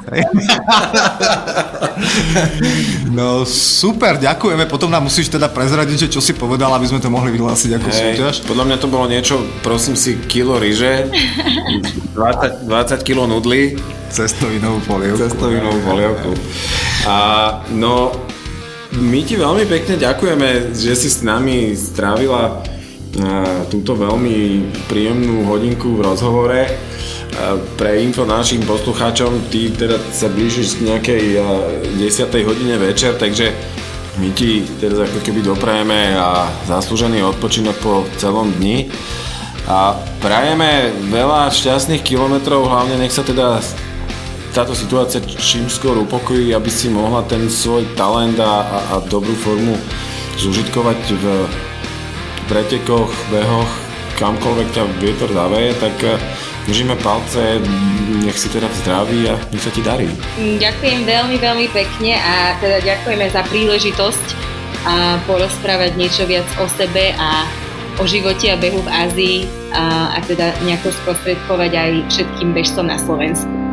no super, ďakujeme. Potom nám musíš teda prezradiť, že čo si povedal, aby sme to mohli vyhlásiť ako Hej, súťaž. podľa mňa to bolo niečo, prosím si, kilo ryže, 20, 20 kilo nudly, Cestovinovú polievku. cestovinovú polievku. A no, my ti veľmi pekne ďakujeme, že si s nami strávila túto veľmi príjemnú hodinku v rozhovore. Pre info našim poslucháčom, ty teda sa blížiš k nejakej a, 10. hodine večer, takže my ti teraz ako keby doprajeme a zaslúžený odpočinok po celom dni. A prajeme veľa šťastných kilometrov, hlavne nech sa teda táto situácia čím skôr upokojí, aby si mohla ten svoj talent a, a, a dobrú formu zužitkovať v pretekoch, behoch, kamkoľvek ťa vietor zaveje, tak eh, držíme palce, nech si teda zdraví a nech sa ti darí. Ďakujem veľmi, veľmi pekne a teda ďakujeme za príležitosť a porozprávať niečo viac o sebe a o živote a behu v Ázii a, a teda nejako sprostredkovať aj všetkým bežcom na Slovensku.